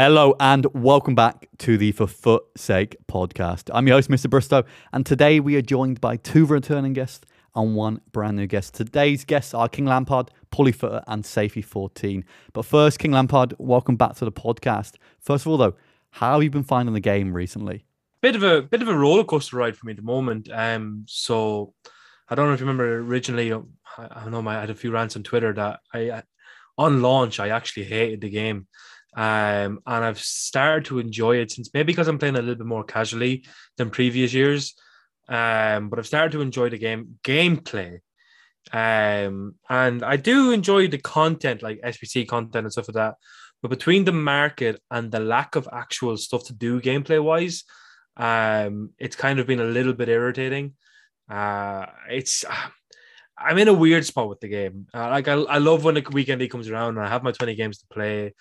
Hello and welcome back to the For Foot Sake podcast. I'm your host, Mr. Bristow, and today we are joined by two returning guests and one brand new guest. Today's guests are King Lampard, Paulie Footer, and Safety14. But first, King Lampard, welcome back to the podcast. First of all, though, how have you been finding the game recently? Bit of a bit of a roller coaster ride for me at the moment. Um, so I don't know if you remember originally. I, I don't know I had a few rants on Twitter that I on launch I actually hated the game. Um, and I've started to enjoy it since maybe because I'm playing a little bit more casually than previous years. Um, but I've started to enjoy the game gameplay. Um, and I do enjoy the content, like SBC content and stuff like that. But between the market and the lack of actual stuff to do gameplay wise, um, it's kind of been a little bit irritating. Uh, it's I'm in a weird spot with the game. Uh, like I, I love when the weekend comes around and I have my 20 games to play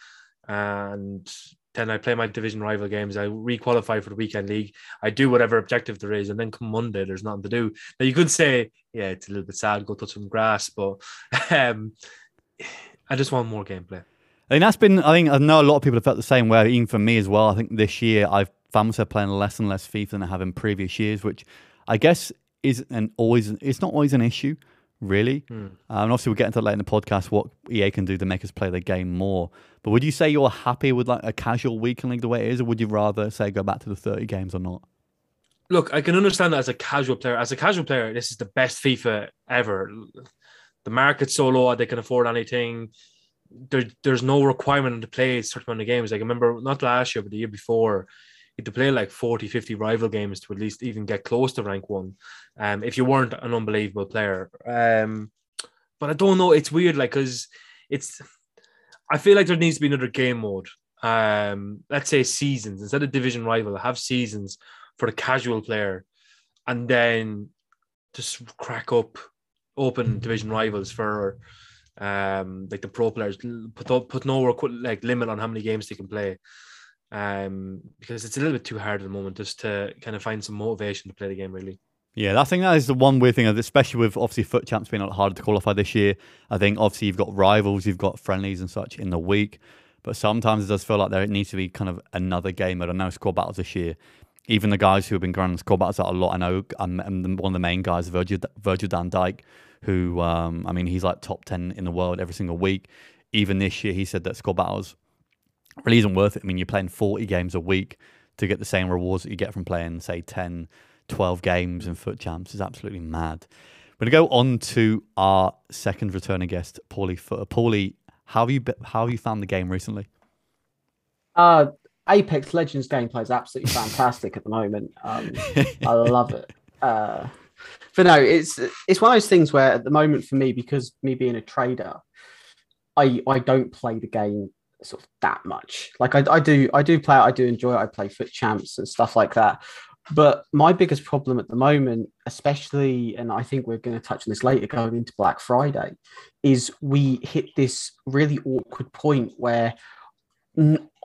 and then I play my division rival games. I requalify for the weekend league. I do whatever objective there is, and then come Monday, there's nothing to do. Now you could say, yeah, it's a little bit sad, go touch some grass, but um, I just want more gameplay. I think that's been. I think I know a lot of people have felt the same way. Even for me as well. I think this year I've found myself playing less and less FIFA than I have in previous years, which I guess is an always. It's not always an issue really. Mm. Um, and obviously, we'll get into later in the podcast what EA can do to make us play the game more. But would you say you're happy with like a casual weekend league the way it is, or would you rather say go back to the 30 games or not? Look, I can understand that as a casual player. As a casual player, this is the best FIFA ever. The market's so low, they can afford anything. There, there's no requirement to play certain amount of games. Like I remember, not last year, but the year before, to play like 40, 50 rival games to at least even get close to rank one. Um, if you weren't an unbelievable player. Um, but I don't know. It's weird, like, because it's, I feel like there needs to be another game mode. Um, let's say seasons instead of division rival, have seasons for the casual player, and then just crack up open division rivals for um like the pro players put put no like limit on how many games they can play um, because it's a little bit too hard at the moment just to kind of find some motivation to play the game really. Yeah, I think that is the one weird thing, especially with obviously FUT champs being a lot harder to qualify this year. I think obviously you've got rivals, you've got friendlies and such in the week, but sometimes it does feel like there needs to be kind of another game. I don't know squad battles this year. Even the guys who have been grinding squad battles out a lot, I know I'm, I'm one of the main guys, Virgil, Virgil van Dyke, who um, I mean he's like top ten in the world every single week. Even this year, he said that squad battles really isn't worth it. I mean, you're playing 40 games a week to get the same rewards that you get from playing, say, 10, 12 games in FUT champs is absolutely mad. We're going to go on to our second returning guest, Paulie Footer. Paulie, how have you how have you found the game recently? Uh, Apex Legends gameplay is absolutely fantastic at the moment. Um, I love it. Uh, but no, it's it's one of those things where at the moment for me, because me being a trader, I I don't play the game sort of that much. Like I, I do, I do play. I do enjoy it. I play FUT champs and stuff like that. But my biggest problem at the moment, especially, and I think we're going to touch on this later going into Black Friday, is we hit this really awkward point where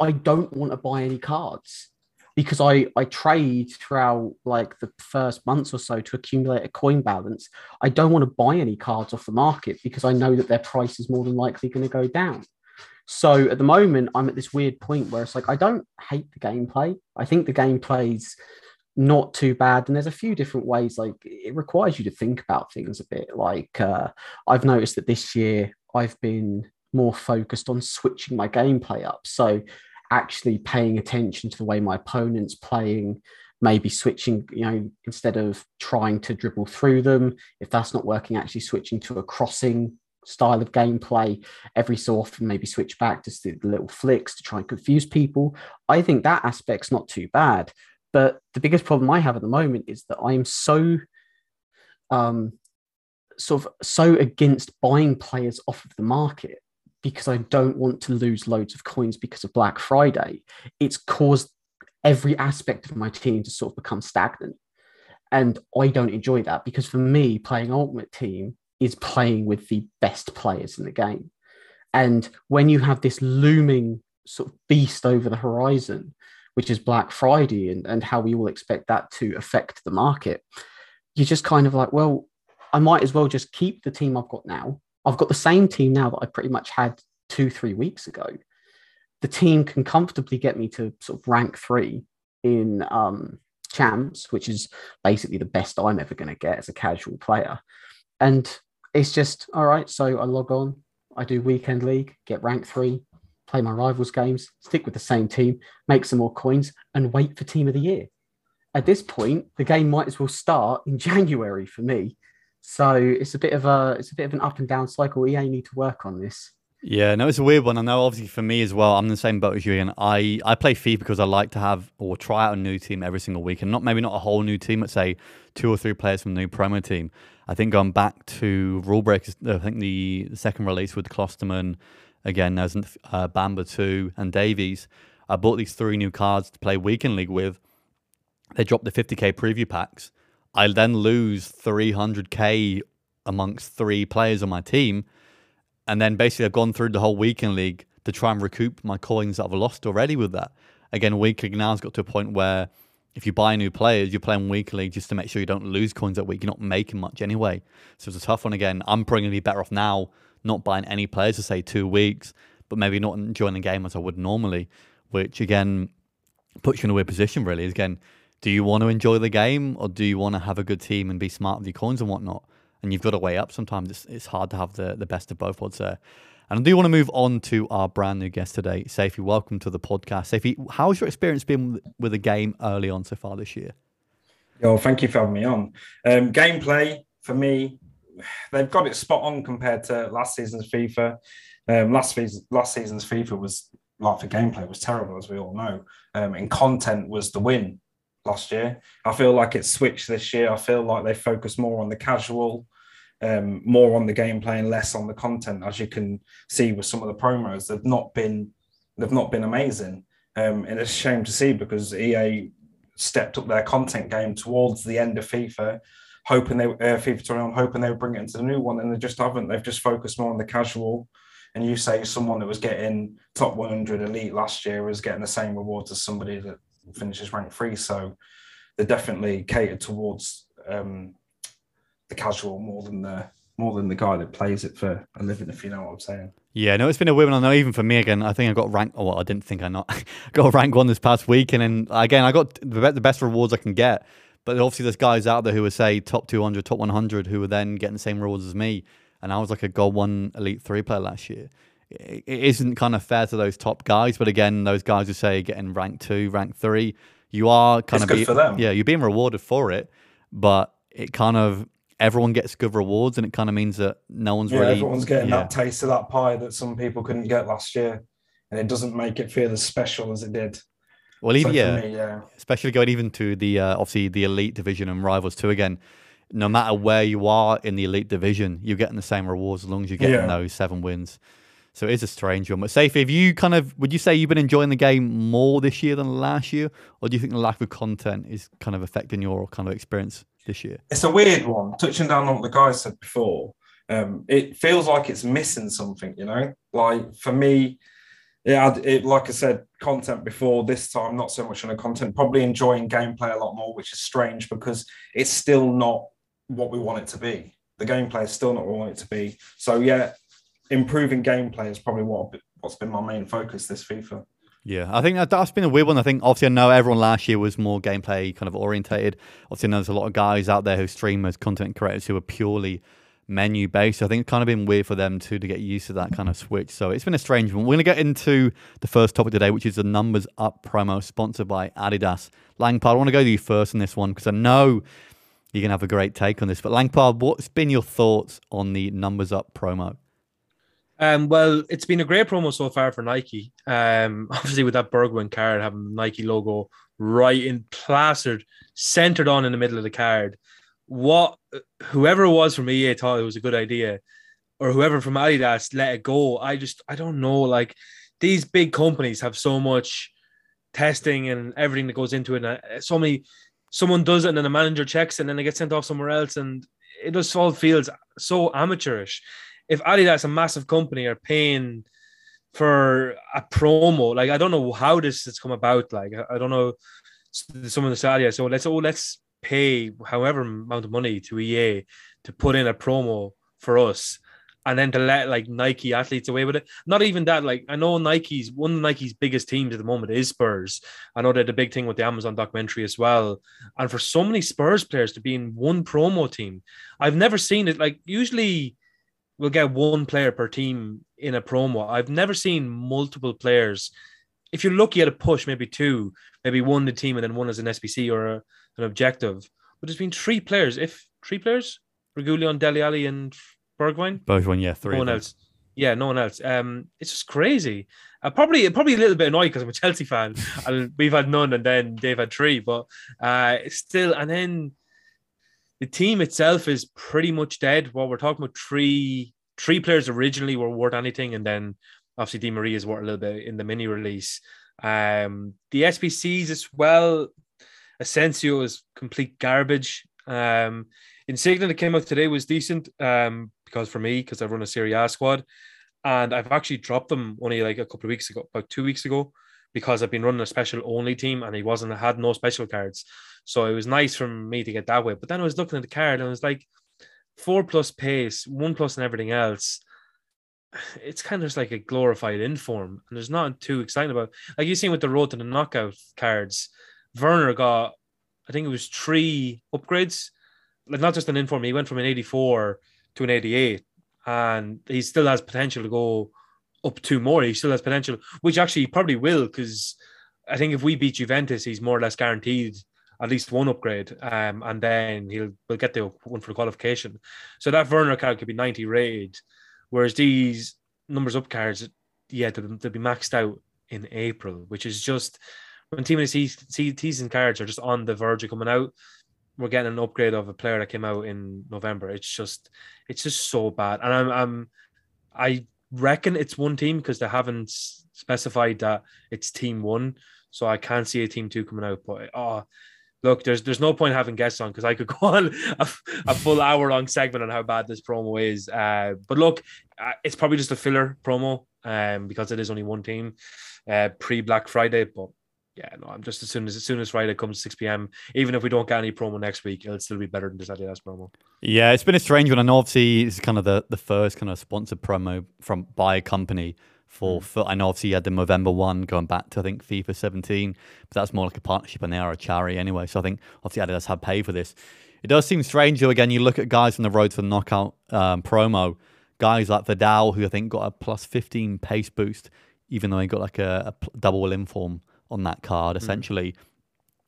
I don't want to buy any cards because I, I trade throughout like the first months or so to accumulate a coin balance. I don't want to buy any cards off the market because I know that their price is more than likely going to go down. So at the moment, I'm at this weird point where it's like I don't hate the gameplay. I think the gameplay's not too bad, and there's a few different ways. Like it requires you to think about things a bit. Like uh, I've noticed that this year I've been more focused on switching my gameplay up. So actually paying attention to the way my opponent's playing, maybe switching, you know, instead of trying to dribble through them, if that's not working, actually switching to a crossing style of gameplay every so often maybe switch back to the little flicks to try and confuse people. I think that aspect's not too bad but the biggest problem i have at the moment is that i'm so um sort of so against buying players off of the market because i don't want to lose loads of coins because of black friday. It's caused every aspect of my team to sort of become stagnant and i don't enjoy that because for me playing ultimate team is playing with the best players in the game. And when you have this looming sort of beast over the horizon, which is Black Friday and, and how we all expect that to affect the market, you're just kind of like, well, I might as well just keep the team I've got now. I've got the same team now that I pretty much had two, three weeks ago. the team can comfortably get me to sort of rank three in um, champs, which is basically the best I'm ever going to get as a casual player. And it's just all right. So I log on, I do weekend league, get rank three, play my rivals games, stick with the same team, make some more coins, and wait for team of the year. At this point, the game might as well start in January for me. So it's a bit of a it's a bit of an up and down cycle. EA need to work on this. Yeah, no, it's a weird one. I know, obviously, for me as well, I'm in the same boat as you. And I, I play FIFA because I like to have or try out a new team every single week, and not maybe not a whole new team, but say two or three players from the new promo team. I think going back to Rule Breakers, I think the, second release with Klostermann, again, there's uh, Bamba 2 and Davies. I bought these three new cards to play Weekend League with. They dropped the 50k preview packs. I then lose 300k amongst three players on my team and then basically I've gone through the whole weekend league to try and recoup my coins that I've lost already with that. Again, week league now has got to a point where if you buy new players, you're playing week league just to make sure you don't lose coins that week. You're not making much anyway. So it's a tough one again. I'm probably to be better off now not buying any players for say two weeks, but maybe not enjoying the game as I would normally, which again puts you in a weird position really. Again, do you want to enjoy the game or do you want to have a good team and be smart with your coins and whatnot? And you've got to weigh up. Sometimes it's, it's hard to have the, the best of both worlds there. And I do want to move on to our brand new guest today, Safi. Welcome to the podcast. Safi, how's your experience been with the game early on so far this year? Yo, thank you for having me on. Um, gameplay for me, they've got it spot on compared to last season's FIFA. Um, last last season's FIFA was like for gameplay was terrible, as we all know. Um, and content was the win last year. I feel like it's switched this year. I feel like they focus more on the casual um, more on the gameplay and less on the content. As you can see with some of the promos, they've not been they've not been amazing, um, and it's a shame to see because EA stepped up their content game towards the end of FIFA, hoping they uh, FIFA 21, hoping they would bring it into the new one, and they just haven't. They've just focused more on the casual. And you say someone that was getting top 100 elite last year was getting the same rewards as somebody that finishes rank three. So they're definitely catered towards um, the casual more than the more than the guy that plays it for a living, if you know what I'm saying. Yeah, no, it's been a women. I know even for me again. I think I got rank. Oh, well, I didn't think I not got rank one this past week, and then again I got the best rewards I can get. But obviously, there's guys out there who would say top 200, top 100, who were then getting the same rewards as me, and I was like a gold one elite three player last year. It isn't kind of fair to those top guys, but again, those guys who say getting rank two, rank three, you are kind it's of good for them. Yeah, you're being rewarded for it, but it kind of everyone gets good rewards, and it kind of means that no one's yeah, really. Everyone's getting yeah. that taste of that pie that some people couldn't get last year, and it doesn't make it feel as special as it did. Well, even So yeah, me, yeah, especially going even to the uh, obviously the elite division and rivals too. Again, no matter where you are in the elite division, you're getting the same rewards as long as you're getting Yeah. those seven wins. So it is a strange one. But Safi, have you kind of would you say you've been enjoying the game more this year than last year, or do you think the lack of content is kind of affecting your kind of experience this year? it's a weird one. Touching down on what the guy said before, um, it feels like it's missing something. You know, like for me, yeah, it like I said, content before this time, not so much on the content. Probably enjoying gameplay a lot more, which is strange because it's still not what we want it to be. The gameplay is still not what we want it to be. So yeah, improving gameplay is probably what what's been my main focus this FIFA. Yeah, I think that, that's been a weird one. I think obviously I know everyone last year was more gameplay kind of orientated. Obviously, I know there's a lot of guys out there who stream as content creators who are purely menu based. So I think it's kind of been weird for them too to get used to that kind of switch. So it's been a strange one. We're going to get into the first topic today, which is the numbers up promo sponsored by Adidas. Lampard, I want to go to you first on this one because I know you're going to have a great take on this. But Lampard, what's been your thoughts on the numbers up promo? Um, well, it's been a great promo so far for Nike. Um, obviously with that Bergwijn card having Nike logo right in plastered, centered on in the middle of the card. What whoever it was from EA thought it was a good idea, or whoever from Adidas let it go. I just I don't know. Like these big companies have so much testing and everything that goes into it. And uh, so many someone does it and then the manager checks and then they get sent off somewhere else and it just all feels so amateurish if Adidas, a massive company, are paying for a promo, like I don't know how this has come about. Like I don't know some of the Sadia. So let's oh let's pay however amount of money to EA to put in a promo for us. and then to let like Nike athletes away with it. Not even that, like I know Nike's one of Nike's biggest teams at the moment is Spurs. I know they're the big thing with the Amazon documentary as well. And for so many Spurs players to be in one promo team, I've never seen it. Like usually we'll get one player per team in a promo. I've never seen multiple players. If you're lucky at a push, maybe two, maybe one the team and then one as an SBC or a, an objective. But there's been three players, if three players, Reguilon, Dele Alli, and Bergwijn. Bergwijn, yeah, three. No one else. Yeah, no one else. Um, it's just crazy. Uh, probably, probably a little bit annoyed because I'm a Chelsea fan, and we've had none, and then they've had three. But uh, still, and then the team itself is pretty much dead. Well, we're talking about three three players originally were worth anything, and then obviously Di Maria is worth a little bit in the mini release. Um, the SBCs as well. Asensio is complete garbage. Um, Insigne that came out today was decent. Um, because for me, because I run a Serie A squad, and I've actually dropped them only like a couple of weeks ago, about two weeks ago, because I've been running a special only team and he wasn't had no special cards. So it was nice for me to get that way. But then I was looking at the card and I was like, four plus pace, one plus and everything else. It's kind of just like a glorified inform, and there's not too exciting about. Like you seen with the road to the knockout cards, Werner got, I think it was three upgrades, like not just an inform. He went from an 84 to an 88, and he still has potential to go up two more. He still has potential, which actually probably will, because I think if we beat Juventus, he's more or less guaranteed at least one upgrade, um, and then he'll will get the one for the qualification. So that Werner card could be 90 rated, whereas these numbers up cards, yeah, they'll, they'll be maxed out in April, which is just when team season cards are just on the verge of coming out we're getting an upgrade of a player that came out in November. It's just it's just so bad. And I'm I'm I reckon it's one team because they haven't specified that it's team one. So I can't see a team two coming out. But oh look, there's there's no point having guests on because I could go on a, a full hour long segment on how bad this promo is. Uh, but look, uh, it's probably just a filler promo um, because it is only one team uh, pre Black Friday. But yeah, no, I'm just as soon as as soon as Friday comes 6 p.m. Even if we don't get any promo next week, it'll still be better than this Adidas promo. Yeah, it's been a strange one. I know obviously it's kind of the, the first kind of sponsored promo from by a company for, mm. for I know obviously you had the November one going back to I think FIFA 17, but that's more like a partnership and they are a charity anyway. So I think obviously Adidas have paid for this. It does seem strange though. Again, you look at guys on the road to the knockout um, promo, guys like Vidal who I think got a plus 15 pace boost, even though he got like a, a double inform on that card, mm. essentially. Mm.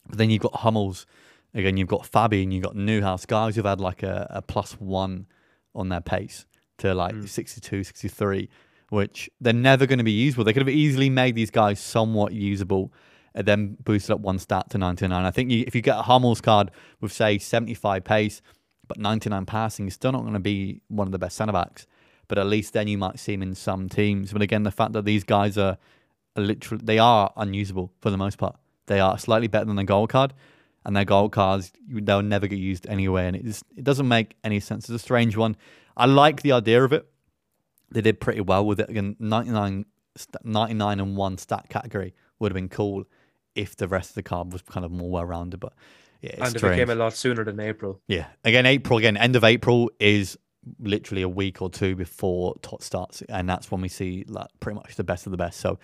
But then you've got Hummels. Again, you've got Fabi and you've got Neuhaus, guys who've had like a, a plus one on their pace to like mm. 62, 63, which they're never going to be usable. They could have easily made these guys somewhat usable and then boosted up one stat to 99. I think you, if you get a Hummels card with, say, 75 pace, but 99 passing, you're still not going to be one of the best centre backs. But at least then you might see him in some teams. But again, the fact that these guys are literally they are unusable for the most part. They are slightly better than a gold card, and their gold cards they'll never get used anyway, and it just, it doesn't make any sense. It's a strange one. I like the idea of it. They did pretty well with it. Again, 99, 99 and one stat category would have been cool if the rest of the card was kind of more well rounded, but. Yeah, and strange. it became a lot sooner than April. Yeah. Again, April, again, end of April is literally a week or two before TOT starts. And that's when we see like pretty much the best of the best. So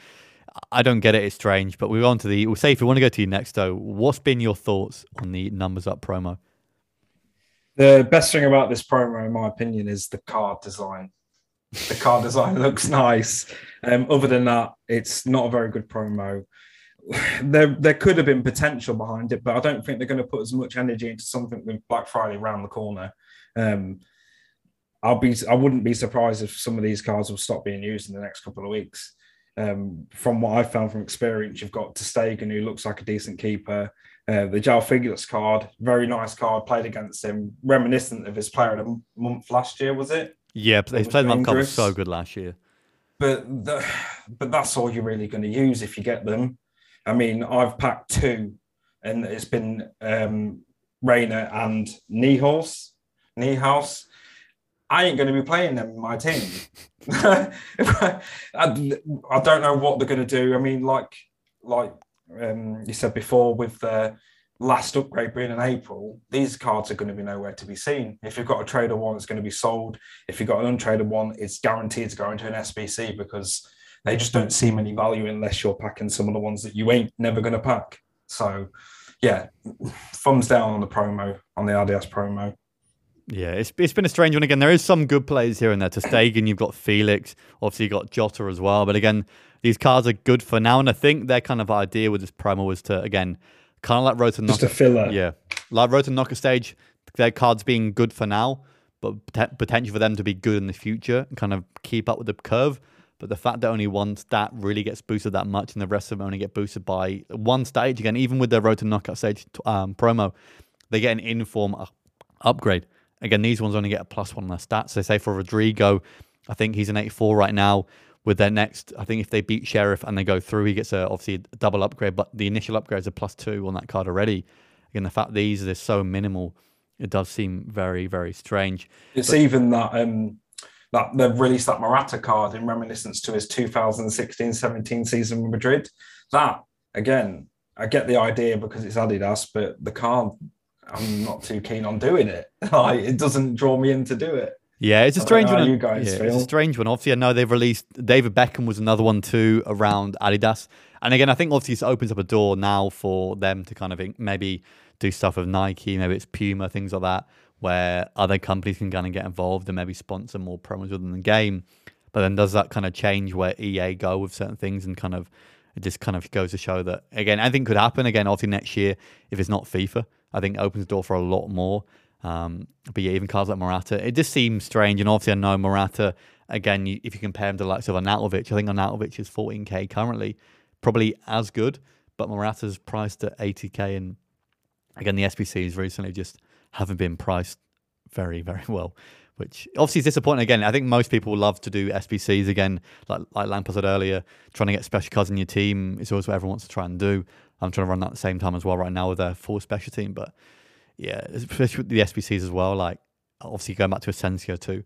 I don't get it. It's strange. But we're on to the. We'll say if we want to go to you next, though, what's been your thoughts on the numbers up promo? The best thing about this promo, in my opinion, is the card design. The card design looks nice. Um, other than that, it's not a very good promo. There, there could have been potential behind it, but I don't think they're going to put as much energy into something with Black Friday around the corner. Um, I'll be, I wouldn't be surprised if some of these cards will stop being used in the next couple of weeks. Um, from what I've found from experience, you've got ter Stegen, who looks like a decent keeper. Uh, the João Félix card, very nice card, played against him, reminiscent of his player of the month last year, was it? Yeah, his played month card was so good last year. But the, but that's all you're really going to use if you get them. I mean, I've packed two, and it's been um, Reyna and Neuhaus. Neuhaus. I ain't going to be playing them in my team. I, I, don't know what they're going to do. I mean, like like um, you said before, with the last upgrade being in April, these cards are going to be nowhere to be seen. If you've got a trader one, it's going to be sold. If you've got an untraded one, it's guaranteed to go into an SBC because they just don't see any value unless you're packing some of the ones that you ain't never going to pack. So, yeah, thumbs down on the promo, on the Adidas promo. Yeah, it's, it's been a strange one again. There is some good players here and there. ter Stegen, you've got Felix, obviously you've got Jota as well. But again, these cards are good for now. And I think their kind of idea with this promo was to, again, kind of like Road to Just a filler. Yeah. Like Road to Knockout stage, their cards being good for now, but potential for them to be good in the future and kind of keep up with the curve. But the fact that only one stat really gets boosted that much and the rest of them only get boosted by one stage, again, even with their Road to Knockout stage um, promo, they get an inform upgrade. Again, these ones only get a plus one on their stats. They say for Rodrigo, I think he's an 84 right now. With their next, I think if they beat Sheriff and they go through, he gets a obviously a double upgrade, but the initial upgrade is a plus two on that card already. Again, the fact these are so minimal, it does seem very, very strange. It's but, even that um that they've released that Morata card in reminiscence to his 2016-17 season with Madrid. That again, I get the idea because it's Adidas, but the card I'm not too keen on doing it. Like, it doesn't draw me in to do it. Yeah, it's a strange one. You guys yeah, feel. It's a strange one. Obviously, I know they've released David Beckham was another one too around Adidas, and again, I think obviously it opens up a door now for them to kind of maybe do stuff with Nike, maybe it's Puma, things like that, where other companies can kind of get involved and maybe sponsor more promos within the game. But then does that kind of change where EA go with certain things and kind of it just kind of goes to show that again, anything could happen again. Obviously next year if it's not FIFA, I think opens the door for a lot more. Um, but yeah, even cards like Morata, it just seems strange. And obviously, I know Morata, again, you, if you compare him to the likes of Arnautovic, I think Arnautovic is 14k currently, probably as good, but Morata's priced at 80k. And again, the SBCs recently just haven't been priced very, very well, which obviously is disappointing. Again, I think most people love to do SBCs again, like like Lampard said earlier, trying to get special cards in your team is always what everyone wants to try and do. I'm trying to run that at the same time as well right now with a full special team, but yeah, especially with the SBCs as well. Like obviously going back to Asensio too,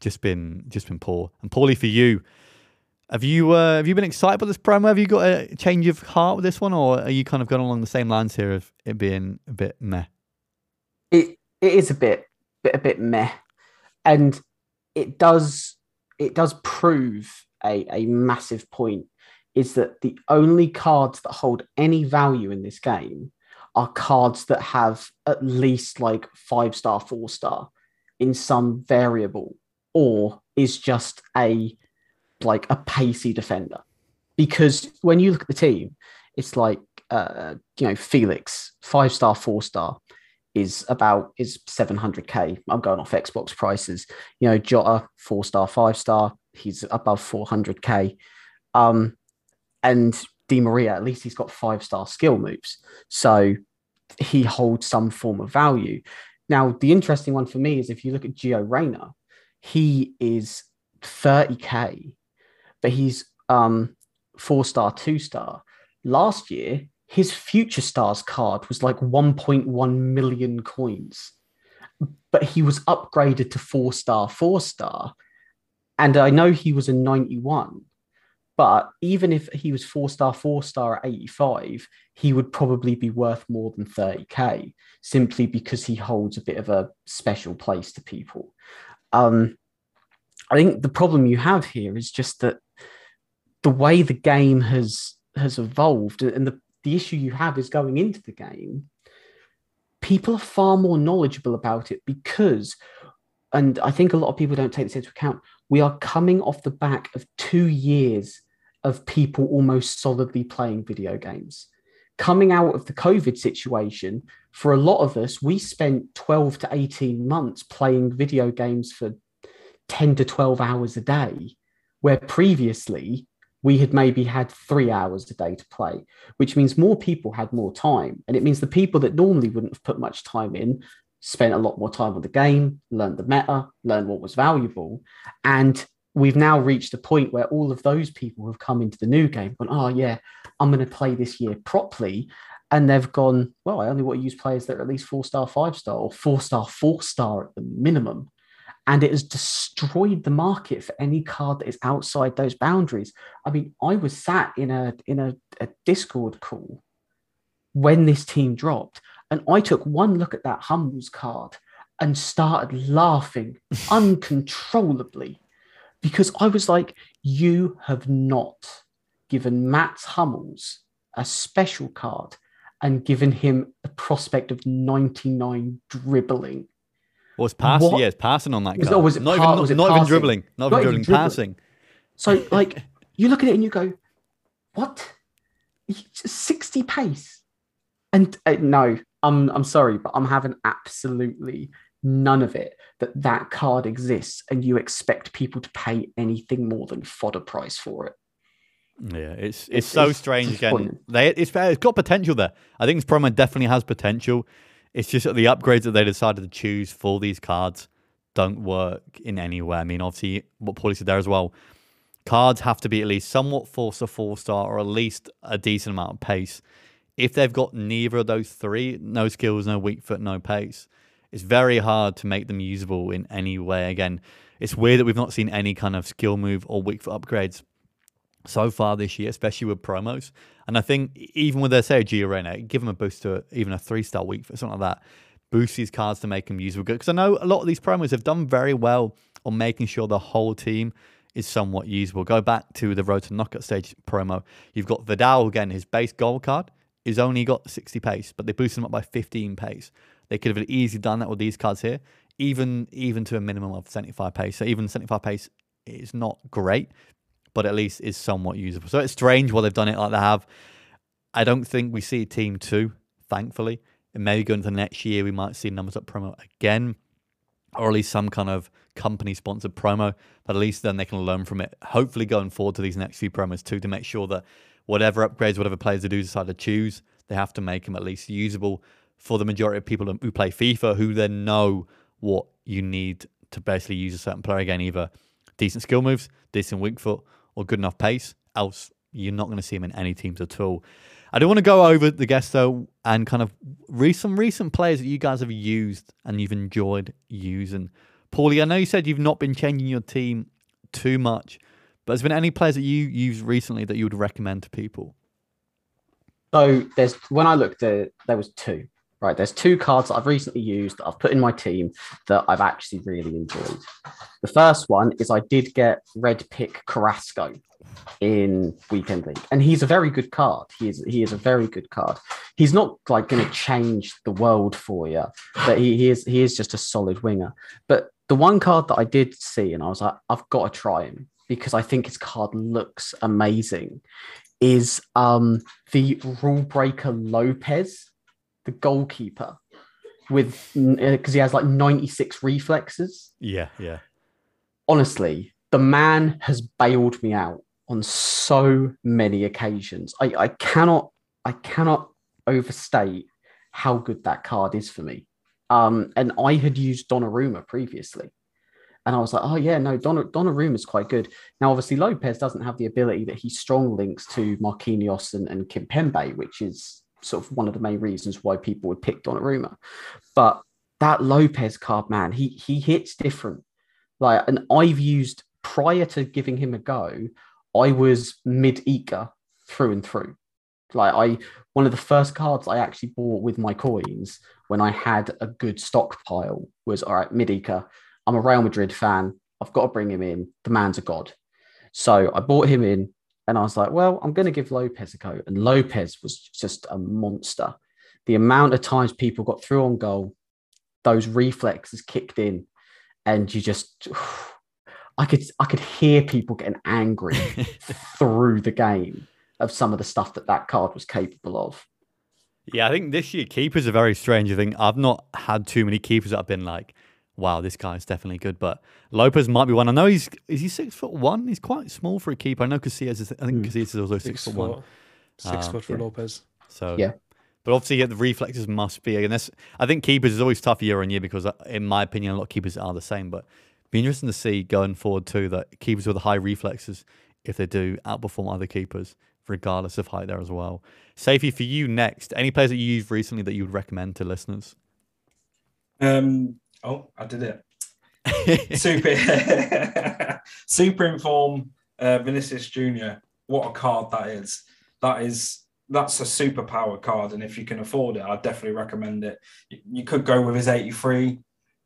just been just been poor. And Paulie for you. Have you uh, have you been excited about this promo? Have you got a change of heart with this one, or are you kind of going along the same lines here of it being a bit meh? It it is a bit bit a bit meh, and it does it does prove a a massive point is that the only cards that hold any value in this game are cards that have at least like five star, four star in some variable, or is just a like a pacey defender. Because when you look at the team, it's like uh, you know Felix five star, four star is about is 700k. I'm going off Xbox prices. You know Jota four star, five star, he's above 400k. Um, and Di Maria, at least he's got five star skill moves. So he holds some form of value. Now, the interesting one for me is if you look at Gio Reyna, he is 30k, but he's um, four star, two star. Last year, his future stars card was like 1.1 million coins, but he was upgraded to four star, four star. And I know he was a 91, but even if he was four star, four star at 85, he would probably be worth more than 30k simply because he holds a bit of a special place to people. Um, I think the problem you have here is just that the way the game has has evolved and the, the issue you have is going into the game, people are far more knowledgeable about it because, and I think a lot of people don't take this into account, we are coming off the back of two years of people almost solidly playing video games. Coming out of the COVID situation, for a lot of us, we spent 12 to 18 months playing video games for 10 to 12 hours a day, where previously we had maybe had three hours a day to play, which means more people had more time. And it means the people that normally wouldn't have put much time in spent a lot more time on the game, learned the meta, learned what was valuable. And we've now reached a point where all of those people have come into the new game, gone, oh yeah, I'm going to play this year properly. And they've gone, well, I only want to use players that are at least four star, five star, or four star, four star at the minimum. And it has destroyed the market for any card that is outside those boundaries. I mean, I was sat in a in a, a Discord call when this team dropped. And I took one look at that Hummels card and started laughing uncontrollably because I was like, you have not given Matt Hummels a special card and given him a prospect of 99 dribbling. Was passing? What? Yeah, it's passing on that Was- card. was it not pa- even, was not even dribbling. Not, Not even dribbling. dribbling. Passing. So, like, you look at it and you go, what? 60 pace. And uh, no, I'm, I'm sorry, but I'm having absolutely none of it that that card exists and you expect people to pay anything more than fodder price for it. Yeah, it's it's, It's- so it's strange again. They it's it's got potential there. I think this promo definitely has potential. It's just that the upgrades that they decided to choose for these cards don't work in any way. I mean, obviously, what Paulie said there as well. Cards have to be at least somewhat force a four star or at least a decent amount of pace. If they've got neither of those three, no skills, no weak foot, no pace, it's very hard to make them usable in any way. Again, it's weird that we've not seen any kind of skill move or weak foot upgrades so far this year, especially with promos. And I think even with their say a Gio Reyna, give them a boost to even a three star week for something like that. Boost these cards to make them usable. Because I know a lot of these promos have done very well on making sure the whole team is somewhat usable. Go back to the Road to Knockout stage promo. You've got Vidal again, his base gold card is only got 60 pace, but they boosted him up by 15 pace. They could have easily done that with these cards here, even even to a minimum of 75 pace. So even 75 pace is not great, but at least is somewhat usable. So it's strange why they've done it like they have. I don't think we see team two, thankfully. And maybe going into next year, we might see numbers up promo again, or at least some kind of company sponsored promo. But at least then they can learn from it. Hopefully, going forward to these next few promos too, to make sure that whatever upgrades, whatever players they do decide to choose, they have to make them at least usable for the majority of people who play FIFA, who then know what you need to basically use a certain player again, either decent skill moves, decent weak foot, or good enough pace. Else, you're not going to see him in any teams at all. I do want to go over the guests though, and kind of re- some recent players that you guys have used and you've enjoyed using. Paulie, I know you said you've not been changing your team too much, but has been any players that you used recently that you would recommend to people? So there's when I looked at there was two. Right, there's two cards that I've recently used that I've put in my team that I've actually really enjoyed. The first one is I did get red pick Carrasco in weekend league, and he's a very good card. He is he is a very good card. He's not like going to change the world for you, but he, he is he is just a solid winger. But the one card that I did see, and I was like, I've got to try him because I think his card looks amazing. Is um the rule breaker Lopez, the goalkeeper, with because he has like 96 reflexes. Yeah, yeah. Honestly, the man has bailed me out on so many occasions. I, I cannot I cannot overstate how good that card is for me. Um, and I had used Donnarumma previously. And I was like, oh yeah, no, Don- Donnarumma is quite good. Now, obviously, Lopez doesn't have the ability that he strong links to Marquinhos and, and Kimpembe, which is sort of one of the main reasons why people would pick Donnarumma. But that Lopez card, man, he he hits different. Like, and I've used prior to giving him a go, I was mid Iker through and through. Like I, one of the first cards I actually bought with my coins when I had a good stockpile was all right, mid Iker. I'm a Real Madrid fan. I've got to bring him in. The man's a god. So I bought him in, and I was like, well, I'm going to give Lopez a go. And Lopez was just a monster. The amount of times people got through on goal, those reflexes kicked in, and you just, I could, I could hear people getting angry through the game of some of the stuff that that card was capable of. Yeah, I think this year keepers are very strange. I think I've not had too many keepers that have been like, wow, this guy is definitely good. But Lopez might be one. I know he's is he six foot one? He's quite small for a keeper. I know Casillas is I think Mm. Casillas is also six, Six foot foot, one. six Um, foot for yeah. Lopez. So Yeah. But obviously, yeah, the reflexes must be. And this, I think keepers is always tough year on year because, uh, in my opinion, a lot of keepers are the same. But be interesting to see going forward too that keepers with high reflexes, if they do outperform other keepers, regardless of height there as well. Safety for you next. Any players that you used recently that you would recommend to listeners? Um, oh, I did it. Super, super inform uh, Vinicius Junior. What a card that is! That is that's a superpower card, and if you can afford it, I'd definitely recommend it. You, could go with his 83,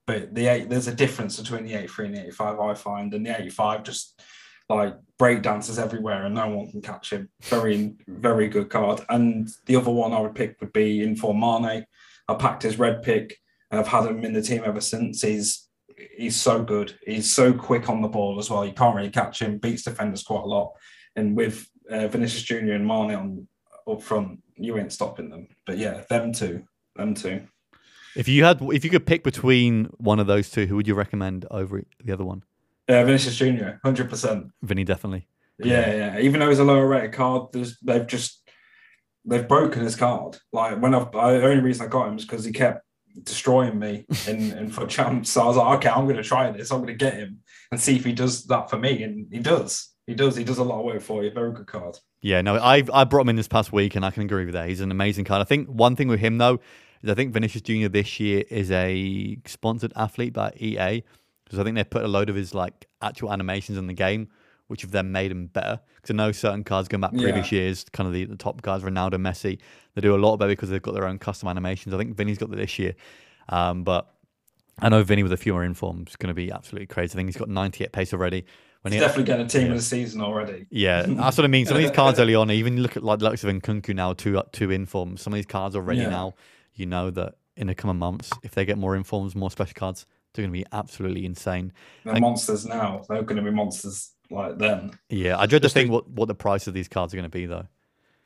but the eight there's a difference between the 83 and the 85, I find, and the 85 just like break dances everywhere and no one can catch him. Very, very good card. And the other one I would pick would be Inform Mane. I packed his red pick and I've had him in the team ever since. He's he's so good. He's so quick on the ball as well. You can't really catch him. Beats defenders quite a lot. And with uh, Vinicius Junior and Mane on up front, you ain't stopping them. But yeah, them two, them two. If you had, if you could pick between one of those two, who would you recommend over the other one? Yeah, Vinicius Junior, hundred percent. Vinny definitely. Yeah, yeah. Even though he's a lower rated card, they've just they've broken his card. Like when I've, I, the only reason I got him is because he kept destroying me in in FUT champs. So I was like, okay, I'm going to try this. I'm going to get him and see if he does that for me, and he does. He does. He does a lot of work for you. Very good card. Yeah, no, I I brought him in this past week, and I can agree with that. He's an amazing card. I think one thing with him though is I think Vinicius Junior this year is a sponsored athlete by EA because I think they put a load of his like actual animations in the game, which have then made him better. Because I know certain cards going back previous yeah. years, kind of the, the top cards, Ronaldo, Messi, they do a lot better because they've got their own custom animations. I think Vinny's got that this year, um, but I know Vinny with a few more informs is going to be absolutely crazy. I think he's got 98 pace already. When he's he, definitely getting a team yeah. of the season already. Yeah, that's what I mean. Some of these cards early on, even look at like the Lux of Nkunku now, two two informs. Some of these cards already yeah. now, you know that in the coming months, if they get more informs, more special cards, they're going to be absolutely insane. They're monsters now. They're going to be monsters like then. Yeah, I dread to think what, what the price of these cards are going to be, though.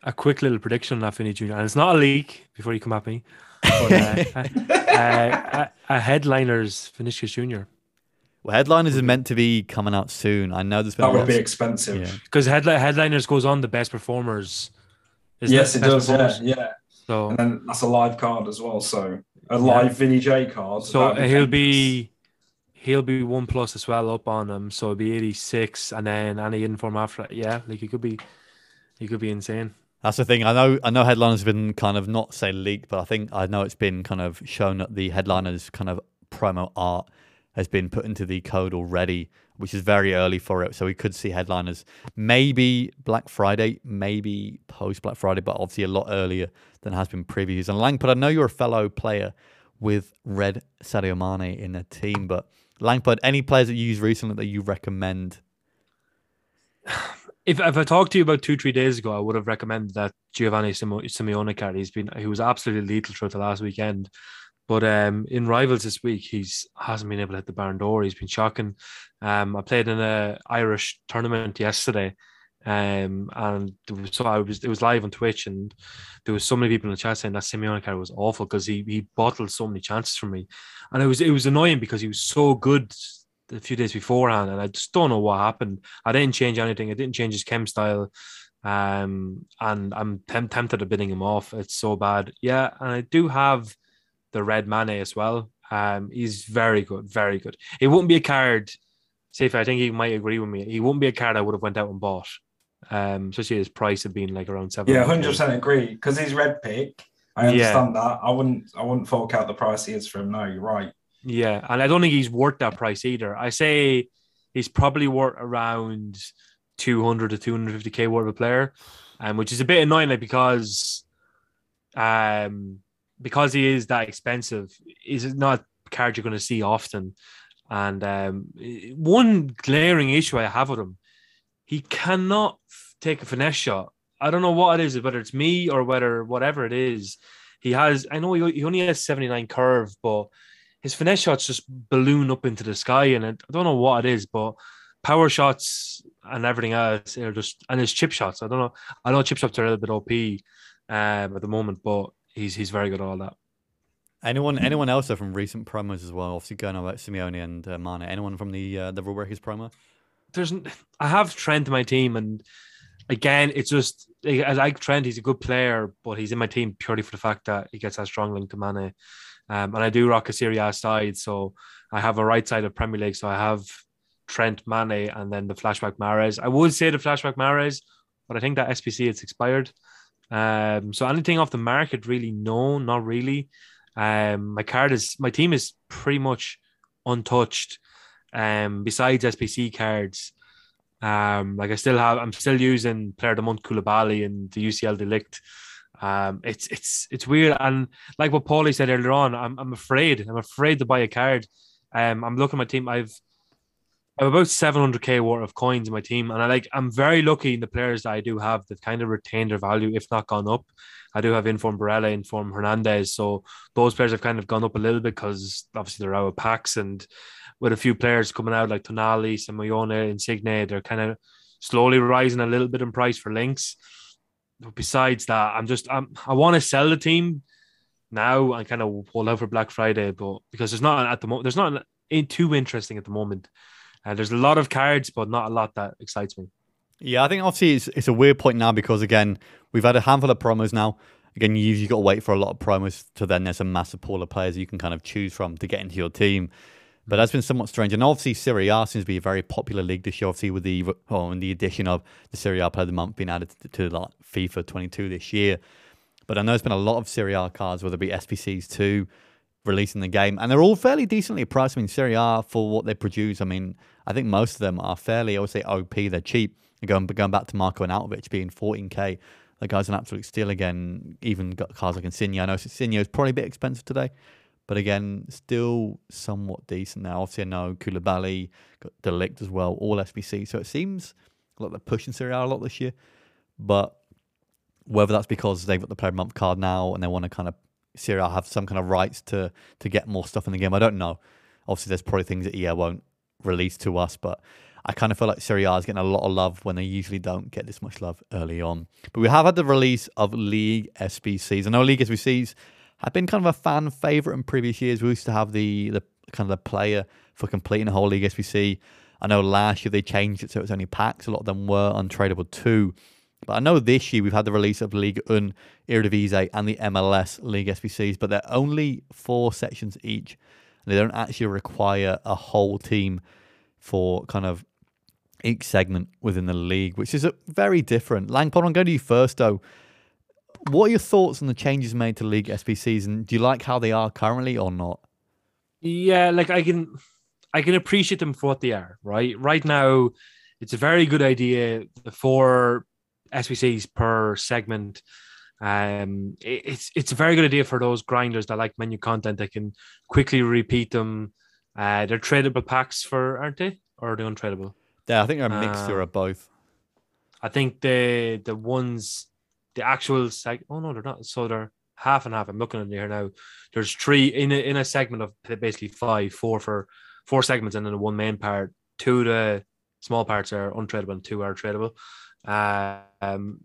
A quick little prediction on that Jr. And it's not a leak before you come at me. But, uh, uh, a, a headliner's Vinicius Jr. Well, headliners is meant to be coming out soon. I know there's been that would be expensive because yeah. headliners goes on the best performers. Yes, it, it does. Yeah, yeah. So and then that's a live card as well. So a live yeah. Vinny J card. So he'll be he'll be one plus as well up on him. So it'll be 86 and then any inform after yeah, like he could be he could be insane. That's the thing. I know I know headliners have been kind of not say leaked, but I think I know it's been kind of shown that the headliners kind of promo art has been put into the code already, which is very early for it. So we could see headliners maybe Black Friday, maybe post Black Friday, but obviously a lot earlier than has been previews. And Lampard, I know you're a fellow player with Red Sadio Mane in the team, but Lampard, any players that you use recently that you recommend? If, if I talked to you about two three days ago, I would have recommended that Giovanni Simeone card. He's been he was absolutely lethal throughout the last weekend. But um, in rivals this week, he's hasn't been able to hit the barn door. He's been shocking. Um, I played in a Irish tournament yesterday, um, and was, so I was it was live on Twitch, and there was so many people in the chat saying that Simeone card was awful because he he bottled so many chances for me, and it was it was annoying because he was so good a few days beforehand, and I just don't know what happened. I didn't change anything. I didn't change his chem style. Um, and I'm tem- tempted of bidding him off. It's so bad. Yeah, and I do have the red Mane as well. Um, he's very good, very good. It wouldn't be a card. Safe, I think he might agree with me. He wouldn't be a card I would have went out and bought. Um, especially his price had been like around seven. Yeah, hundred percent agree. Because he's red pick. I understand yeah. that. I wouldn't. I wouldn't fork out the price he is for him. No, you're right. Yeah, and I don't think he's worth that price either. I say he's probably worth around 200 to 250k worth of a player, um, which is a bit annoying, like because um because he is that expensive, is not a card you're going to see often. And um, one glaring issue I have with him, he cannot take a finesse shot. I don't know what it is, whether it's me or whether whatever it is. He has, I know he, he only has 79 curve, but his finesse shots just balloon up into the sky. And I don't know what it is, but power shots and everything else are just, and his chip shots. I don't know. I know chip shots are a little bit OP um, at the moment, but he's he's very good at all that. Anyone anyone else from recent promos as well? Obviously going on about Simeone and uh, Mane. Anyone from the uh, the Rule Breakers promo? There's I have Trent in my team, and again, it's just I like Trent. He's a good player, but he's in my team purely for the fact that he gets that strong link to Mane. Um, and I do rock a Serie A side, so I have a right side of Premier League. So I have Trent, Mane, and then the flashback Mahrez. I would say the flashback Mahrez, but I think that SBC it's expired. Um, so anything off the market, really, no, not really. Um, my card is my team is pretty much untouched. Um, besides SBC cards, um, like I still have, I'm still using Player of the Month Koulibaly and the UCL de Ligt. Um, it's it's it's weird, and like what Paulie said earlier on, I'm I'm afraid. I'm afraid to buy a card. Um, I'm looking at my team. I've I have about 700k worth of coins in my team, and I like I'm very lucky in the players that I do have that kind of retained their value, if not gone up. I do have Inform Barella, Inform Hernandez, so those players have kind of gone up a little bit because obviously they're out of packs, and with a few players coming out like Tonali, Simeone, Insigne, they're kind of slowly rising a little bit in price for links. But besides that, I'm just I'm, I want to sell the team now and kind of hold out for Black Friday, but because there's not at the moment, there's not too interesting at the moment. Uh, there's a lot of cards, but not a lot that excites me. Yeah, I think obviously it's, it's a weird point now because again we've had a handful of promos now. Again, you usually got to wait for a lot of promos to then there's a massive pool of players you can kind of choose from to get into your team. But that's been somewhat strange. And obviously, Serie A seems to be a very popular league this year. Obviously, with the oh, and the addition of the Serie A Player of the Month being added to, to like FIFA 22 this year. But I know there's been a lot of Serie A cards, whether it be SBCs too, releasing the game, and they're all fairly decently priced. I mean, Serie A for what they produce. I mean, I think most of them are fairly, I would say, OP. They're cheap. And going going back to Marko Arnautovic being 14k, the guy's an absolute steal again. Even got cards like Insigne. I know Insigne is probably a bit expensive today. But again, still somewhat decent now. Obviously, I know Koulibaly, got de Ligt as well, all SBC. So it seems like they're pushing Serie A a lot this year. But whether that's because they've got the player month card now and they want to kind of Serie A have some kind of rights to to get more stuff in the game, I don't know. Obviously, there's probably things that EA won't release to us, but I kind of feel like Serie A is getting a lot of love when they usually don't get this much love early on. But we have had the release of League SBCs. I know League SBCs have been kind of a fan favorite in previous years. We used to have the the kind of the player for completing the whole league SBC. I know last year they changed it so it was only packs. A lot of them were untradeable too. But I know this year we've had the release of Ligue 1, Eredivisie, and the MLS League SBCs, but they're only four sections each. And They don't actually require a whole team for kind of each segment within the league, which is very different. Langpod, I'm going to you first though. What are your thoughts on the changes made to league SBCs, and do you like how they are currently or not? Yeah, like I can, I can appreciate them for what they are. Right, right now, it's a very good idea. The four SBCs per segment. Um, it, it's it's a very good idea for those grinders that like menu content. They can quickly repeat them. Uh, they're tradable packs for, aren't they? Or are they untradable? Yeah, I think they're a mixture uh, of both. I think the the ones the actual seg. Oh no, they're not. So they're half and half. I'm looking at here now. There's three in a, in a segment of basically five, four for four segments, and then the one main part. Two of the small parts are untradeable, and two are tradable. Um,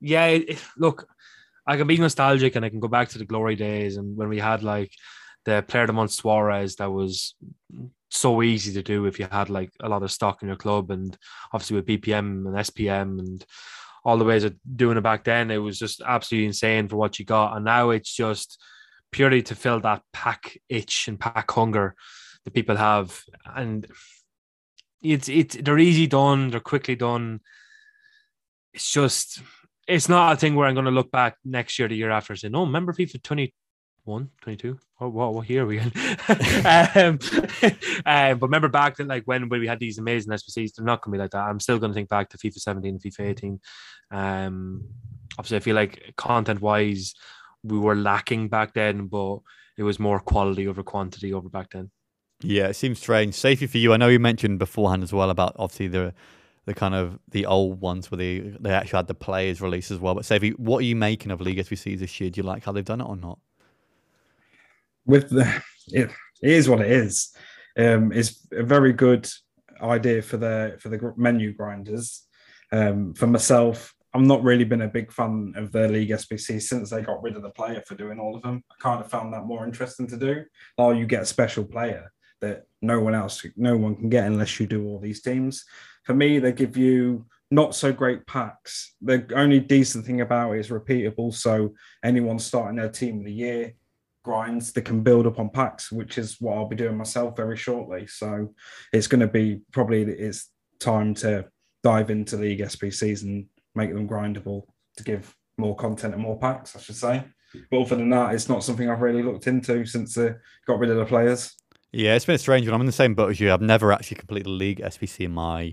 yeah, it, look, I can be nostalgic, and I can go back to the glory days, and when we had like the player of the month Suarez, that was so easy to do if you had like a lot of stock in your club, and obviously with BPM and SPM and all the ways of doing it back then, it was just absolutely insane for what you got. And now it's just purely to fill that pack itch and pack hunger that people have. And it's it's they're easy done, they're quickly done. It's just it's not a thing where I'm going to look back next year, the year after, and say, "No, remember FIFA 20, 21, 22. Oh, what, what year are we in? um, um, but remember back then, like when, when we had these amazing SBCs, they're not going to be like that. I'm still going to think back to FIFA 17 and FIFA 18. Um, obviously, I feel like content wise, we were lacking back then, but it was more quality over quantity over back then. Yeah, it seems strange. Safety for you. I know you mentioned beforehand as well about obviously the the kind of the old ones where they they actually had the players release as well. But Safety, what are you making of League SBCs this year? Do you like how they've done it or not? With the it, it is what it is. Um, it's a very good idea for the for the menu grinders. Um, for myself, I'm not really been a big fan of the League SBC since they got rid of the player for doing all of them. I kind of found that more interesting to do. Oh, you get a special player that no one else, no one can get unless you do all these teams. For me, they give you not so great packs. The only decent thing about it is repeatable. So anyone starting their team of the year grinds that can build up on packs, which is what I'll be doing myself very shortly. So it's going to be probably it's time to dive into League SBCs and make them grindable to give more content and more packs, I should say. But other than that, it's not something I've really looked into since they got rid of the players. Yeah, it's been a strange one. I'm in the same boat as you. I've never actually completed a League SBC in my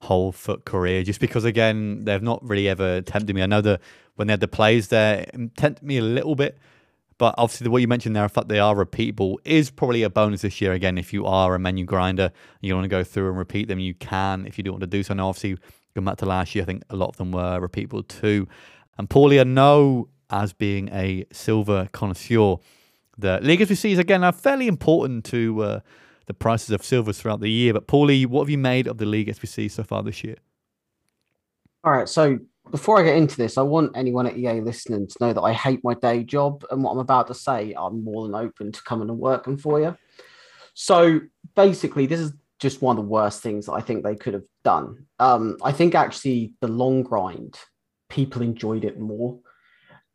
whole FUT career, just because again they've not really ever tempted me. I know that when they had the plays there, it tempted me a little bit. But obviously, the way you mentioned there, the fact they are repeatable is probably a bonus this year. Again, if you are a menu grinder, and you want to go through and repeat them, you can if you don't want to do so. Now, obviously, going back to last year, I think a lot of them were repeatable too. And Paulie, I know as being a silver connoisseur, the League SBCs again are fairly important to uh, the prices of silvers throughout the year. But Paulie, what have you made of the League SBC so far this year? All right, so before I get into this, I want anyone at EA listening to know that I hate my day job and what I'm about to say, I'm more than open to coming and working for you. So basically, this is just one of the worst things that I think they could have done. Um, I think actually the long grind, people enjoyed it more.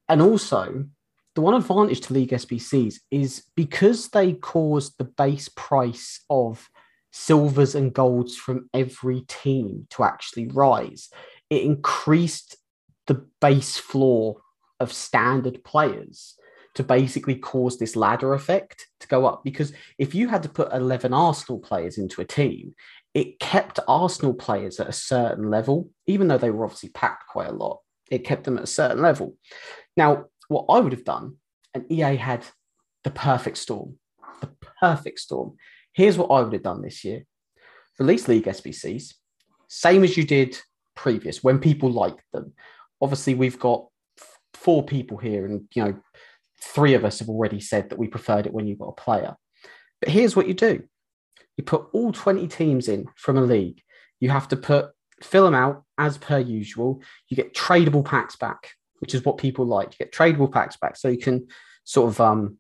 And also, the one advantage to League SBCs is because they caused the base price of silvers and golds from every team to actually rise it increased the base floor of standard players to basically cause this ladder effect to go up. Because if you had to put 11 Arsenal players into a team, it kept Arsenal players at a certain level, even though they were obviously packed quite a lot. It kept them at a certain level. Now, what I would have done, and EA had the perfect storm, the perfect storm. Here's what I would have done this year release League SBCs, same as you did previous when people like them. Obviously, we've got four people here, and you know, three of us have already said that we preferred it when you got a player. But here's what you do: you put all 20 teams in from a league. You have to put fill them out as per usual. You get tradable packs back, which is what people like. You get tradable packs back, so you can sort of um,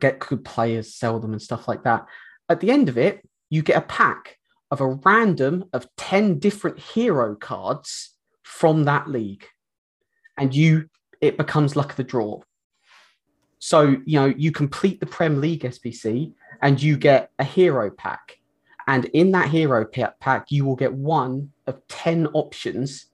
get good players, sell them, and stuff like that. At the end of it, you get a pack of a random of 10 different hero cards from that league. And you it becomes luck of the draw. So, you know, you complete the Prem League SBC and you get a hero pack. And in that hero pack, you will get one of 10 options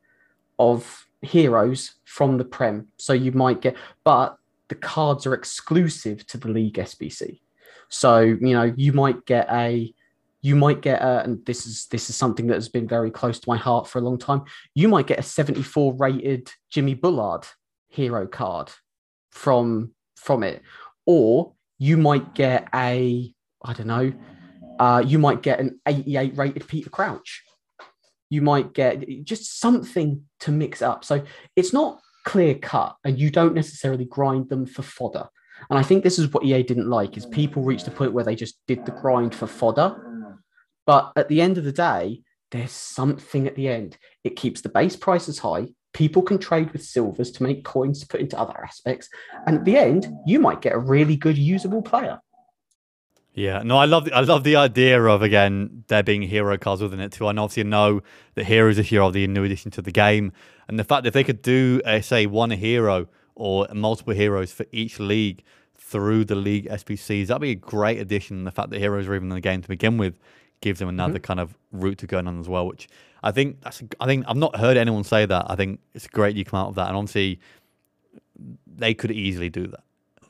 of heroes from the Prem. So you might get, but the cards are exclusive to the League SBC. So, you know, you might get a you might get a, and this is this is something that has been very close to my heart for a long time. You might get a 74 rated Jimmy Bullard hero card from from it, or you might get a I don't know, uh, you might get an 88 rated Peter Crouch. You might get just something to mix up. So it's not clear cut, and you don't necessarily grind them for fodder. And I think this is what EA didn't like: is people reached a point where they just did the grind for fodder but at the end of the day, there's something at the end. It keeps the base prices high. People can trade with silvers to make coins to put into other aspects. And at the end, you might get a really good usable player. Yeah, no, I love the, I love the idea of again there being hero cards within it too. And obviously know that heroes a hero, the new addition to the game, and the fact that they could do uh, say one hero or multiple heroes for each league through the league SBCs that'd be a great addition. The fact that heroes are even in the game to begin with gives them another mm-hmm. kind of route to going on as well. Which I think that's I think I've not heard anyone say that. I think it's great you come out of that, and obviously they could easily do that.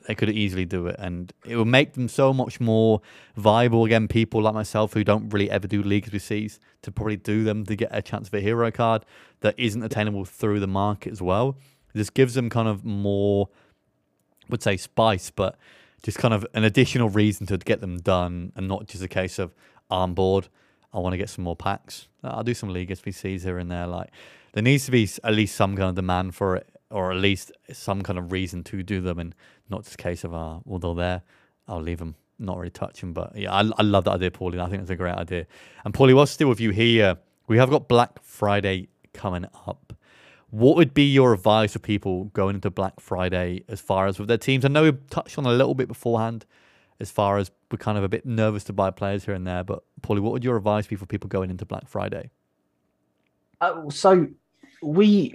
They could easily do it, and it would make them so much more viable. Again, people like myself who don't really ever do leagues SBCs to probably do them to get a chance of a hero card that isn't attainable through the market as well. This gives them kind of more, I would say, spice, but just kind of an additional reason to get them done, and not just a case of I'm bored. I want to get some more packs. I'll do some league SBCs here and there. Like there needs to be at least some kind of demand for it, or at least some kind of reason to do them, and not just a case of uh, well they're there, I'll leave them, not really touch them. But yeah, I, I love that idea, Paulie. I think it's a great idea. And Paulie, what's still with you here? We have got Black Friday coming up. What would be your advice for people going into Black Friday as far as with their teams? I know we touched on a little bit beforehand as far as we're kind of a bit nervous to buy players here and there. But Paulie, what would your advice be for people going into Black Friday? Uh, so we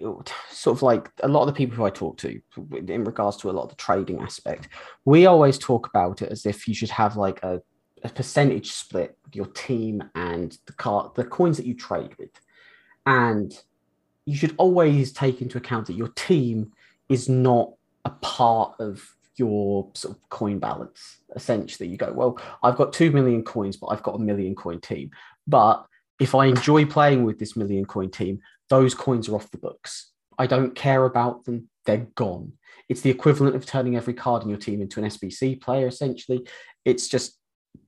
sort of like a lot of the people who I talk to in regards to a lot of the trading aspect, we always talk about it as if you should have like a, a percentage split your team and the car the coins that you trade with. And you should always take into account that your team is not a part of your sort of coin balance. Essentially, you go, well, I've got two million coins, but I've got a million coin team. But if I enjoy playing with this million coin team, those coins are off the books. I don't care about them, they're gone. It's the equivalent of turning every card in your team into an SBC player, essentially. It's just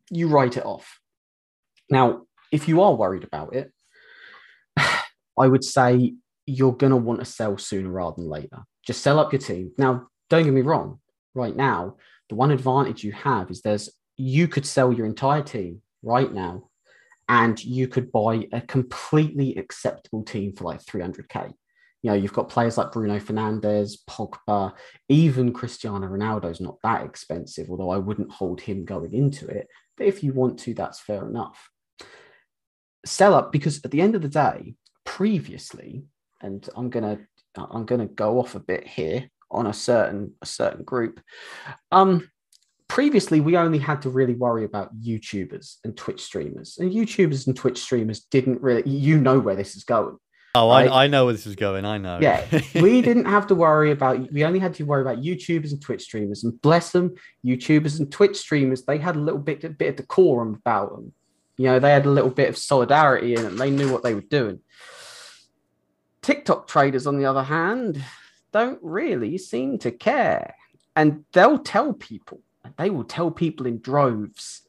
you write it off. Now, if you are worried about it, I would say you're going to want to sell sooner rather than later. Just sell up your team. Now, don't get me wrong, right now, the one advantage you have is there's you could sell your entire team right now and you could buy a completely acceptable team for like 300k. You know, you've got players like Bruno Fernandes, Pogba, even Cristiano Ronaldo's not that expensive, although I wouldn't hold him going into it. But if you want to, that's fair enough. Sell up because at the end of the day, previously, and I'm gonna I'm gonna go off a bit here on a certain a certain group. Um, previously we only had to really worry about YouTubers and Twitch streamers, and YouTubers and Twitch streamers didn't really. You know where this is going. Oh, right? I, I know where this is going. I know. Yeah, we didn't have to worry about. We only had to worry about YouTubers and Twitch streamers, and bless them, YouTubers and Twitch streamers. They had a little bit, a bit of decorum about them. You know, they had a little bit of solidarity in them. They knew what they were doing. TikTok traders, on the other hand, don't really seem to care, and they'll tell people. They will tell people in droves.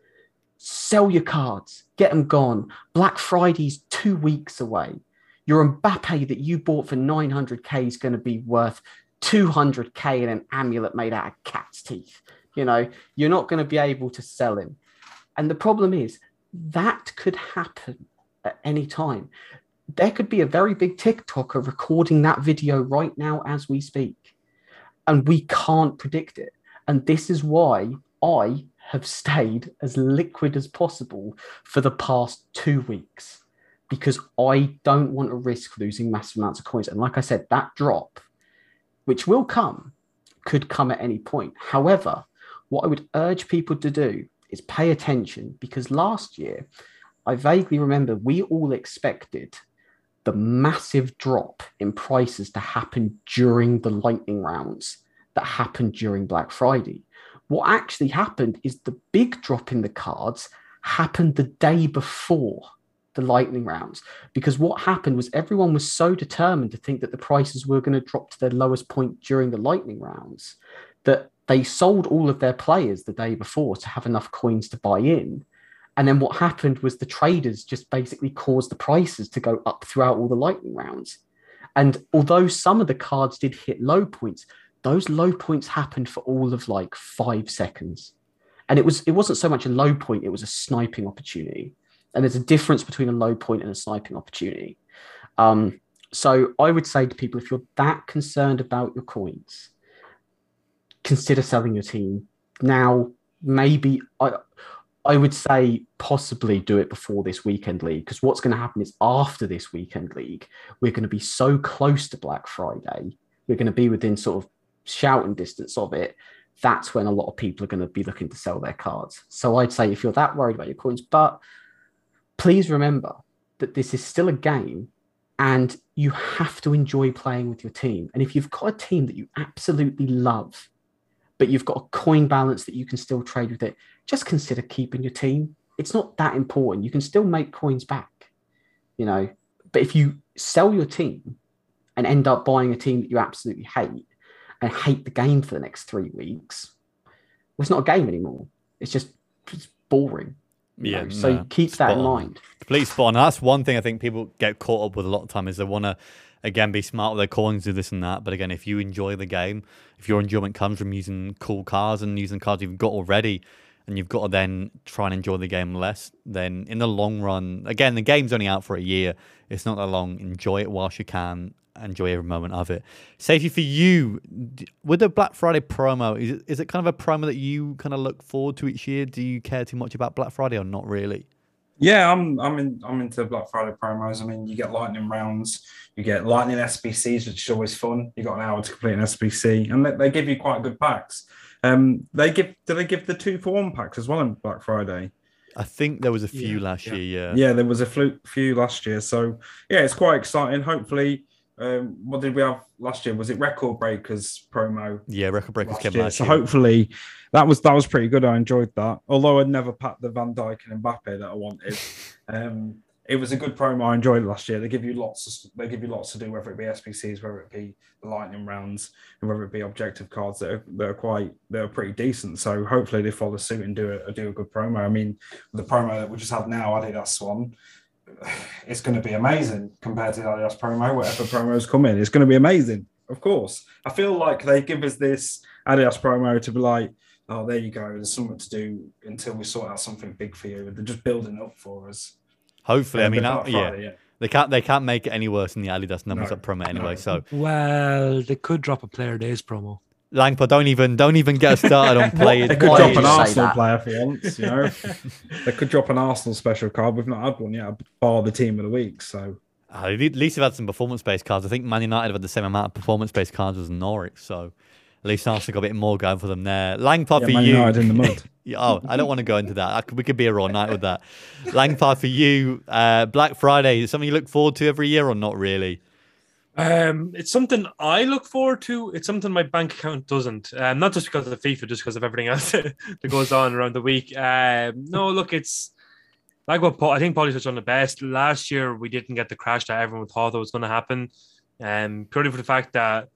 Sell your cards, get them gone. Black Friday's two weeks away your Mbappe that you bought for 900k is going to be worth 200k in an amulet made out of cat's teeth. You know, you're not going to be able to sell him. And the problem is that could happen at any time. There could be a very big TikToker recording that video right now as we speak. And we can't predict it. And this is why I have stayed as liquid as possible for the past two weeks because I don't want to risk losing massive amounts of coins. And like I said, that drop, which will come, could come at any point. However, what I would urge people to do is pay attention because last year, I vaguely remember we all expected the massive drop in prices to happen during the lightning rounds that happened during Black Friday. What actually happened is the big drop in the cards happened the day before the lightning rounds because what happened was everyone was so determined to think that the prices were going to drop to their lowest point during the lightning rounds that they sold all of their players the day before to have enough coins to buy in and then what happened was the traders just basically caused the prices to go up throughout all the lightning rounds and although some of the cards did hit low points those low points happened for all of like 5 seconds and it was it wasn't so much a low point it was a sniping opportunity and there's a difference between a low point and a sniping opportunity. Um, so I would say to people, if you're that concerned about your coins, consider selling your team now. Maybe I, I would say possibly do it before this weekend league because what's going to happen is after this weekend league, we're going to be so close to Black Friday, we're going to be within sort of shouting distance of it. That's when a lot of people are going to be looking to sell their cards. So I'd say if you're that worried about your coins, but please remember that this is still a game and you have to enjoy playing with your team. And if you've got a team that you absolutely love, but you've got a coin balance that you can still trade with it, just consider keeping your team. It's not that important. You can still make coins back, you know. But if you sell your team and end up buying a team that you absolutely hate and hate the game for the next three weeks, well, it's not a game anymore. It's just it's boring. Yeah. know, so no, keep that in on. mind. Please, spot on. That's one thing I think people get caught up with a lot of time is they want to, again, be smart with their coins, do this and that. But again, if you enjoy the game, if your enjoyment comes from using cool cars and using cards you've got already, and you've got to then try and enjoy the game less, then in the long run, again, the game's only out for a year. It's not that long. Enjoy it whilst you can. Enjoy every moment of it. Safety for you with the Black Friday promo. Is it, is it kind of a promo that you kind of look forward to each year? Do you care too much about Black Friday or not really? Yeah, I'm I'm in I'm into Black Friday promos. I mean, you get lightning rounds, you get lightning SBCs, which is always fun. You got an hour to complete an SBC, and they, they give you quite good packs. Um, they give do they give the two for one packs as well on Black Friday? I think there was a few Yeah, last yeah. year. Yeah. Yeah, there was a flu- few last year, so yeah, it's quite exciting. Hopefully, um, what did we have last year? Was it Record Breakers promo? Yeah, Record Breakers last came year? last so year. hopefully that was that was pretty good. I enjoyed that. Although I'd never packed the Van Dijk and Mbappe that I wanted. um, it was a good promo. I enjoyed it last year. They give you lots. Of, they give you lots to do, whether it be SBCs, whether it be the lightning rounds, and whether it be objective cards that are, that are quite that are pretty decent. So hopefully they follow suit and do a do a good promo. I mean, the promo that we just had now, Adidas one, it's going to be amazing compared to the Adidas promo. Whatever promos come in, it's going to be amazing. Of course, I feel like they give us this Adidas promo to be like, oh, there you go. There's something to do until we sort out something big for you. They're just building up for us. Hopefully, I mean, But not that, yeah, yet. they can't they can't make it any worse than the Adidas numbers No. at promo anyway. No. So Well, they could drop a player days promo. Langpa, don't even don't even get us started on players. They could drop an Arsenal that? player for once, you know. they could drop an Arsenal special card. We've not had one yet, bar the team of the week. So Uh, at least they've had some performance-based cards. I think Man United have had the same amount of performance-based cards as Norwich, so at least Arsenal got a bit more going for them there. Langpad yeah, for Man you. United in the mud. Oh, I don't want to go into that. I could, we could be here all night with that. Langpad for you. Uh, Black Friday is something you look forward to every year or not really? Um, it's something I look forward to. It's something my bank account doesn't. Um, not just because of the FIFA, just because of everything else that goes on around the week. Um, no, look, it's like what Paul, I think Paulie touched on the best. Last year we didn't get the crash that everyone thought that was going to happen, um, purely for the fact that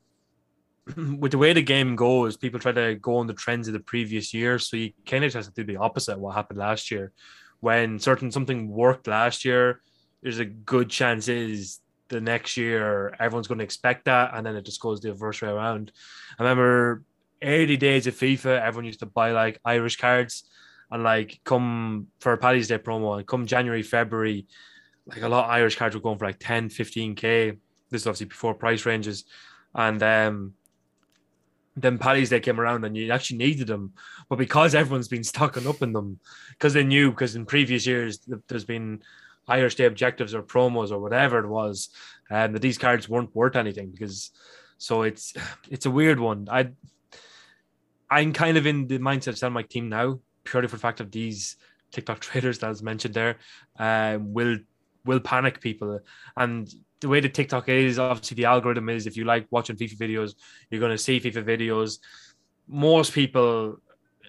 with the way the game goes, people try to go on the trends of the previous year. So you kind of just have to do the opposite of what happened last year. When certain something worked last year, there's a good chance is the next year everyone's going to expect that, and then it just goes the reverse way around. I remember early days of FIFA, everyone used to buy like Irish cards, and like come for Paddy's Day promo, and come January, February, like a lot of Irish cards were going for like 10, 15k. This is obviously before price ranges, and um, then Paddy's Day came around and you actually needed them. But because everyone's been stocking up in them, because they knew, because in previous years there's been Irish Day objectives or promos or whatever it was, and that these cards weren't worth anything because so it's it's a weird one. I I'm kind of in the mindset of selling my team now, purely for the fact of these TikTok traders that was mentioned there, um, will will panic people. And the way the TikTok is, obviously the algorithm is if you like watching FIFA videos, you're gonna see FIFA videos. Most people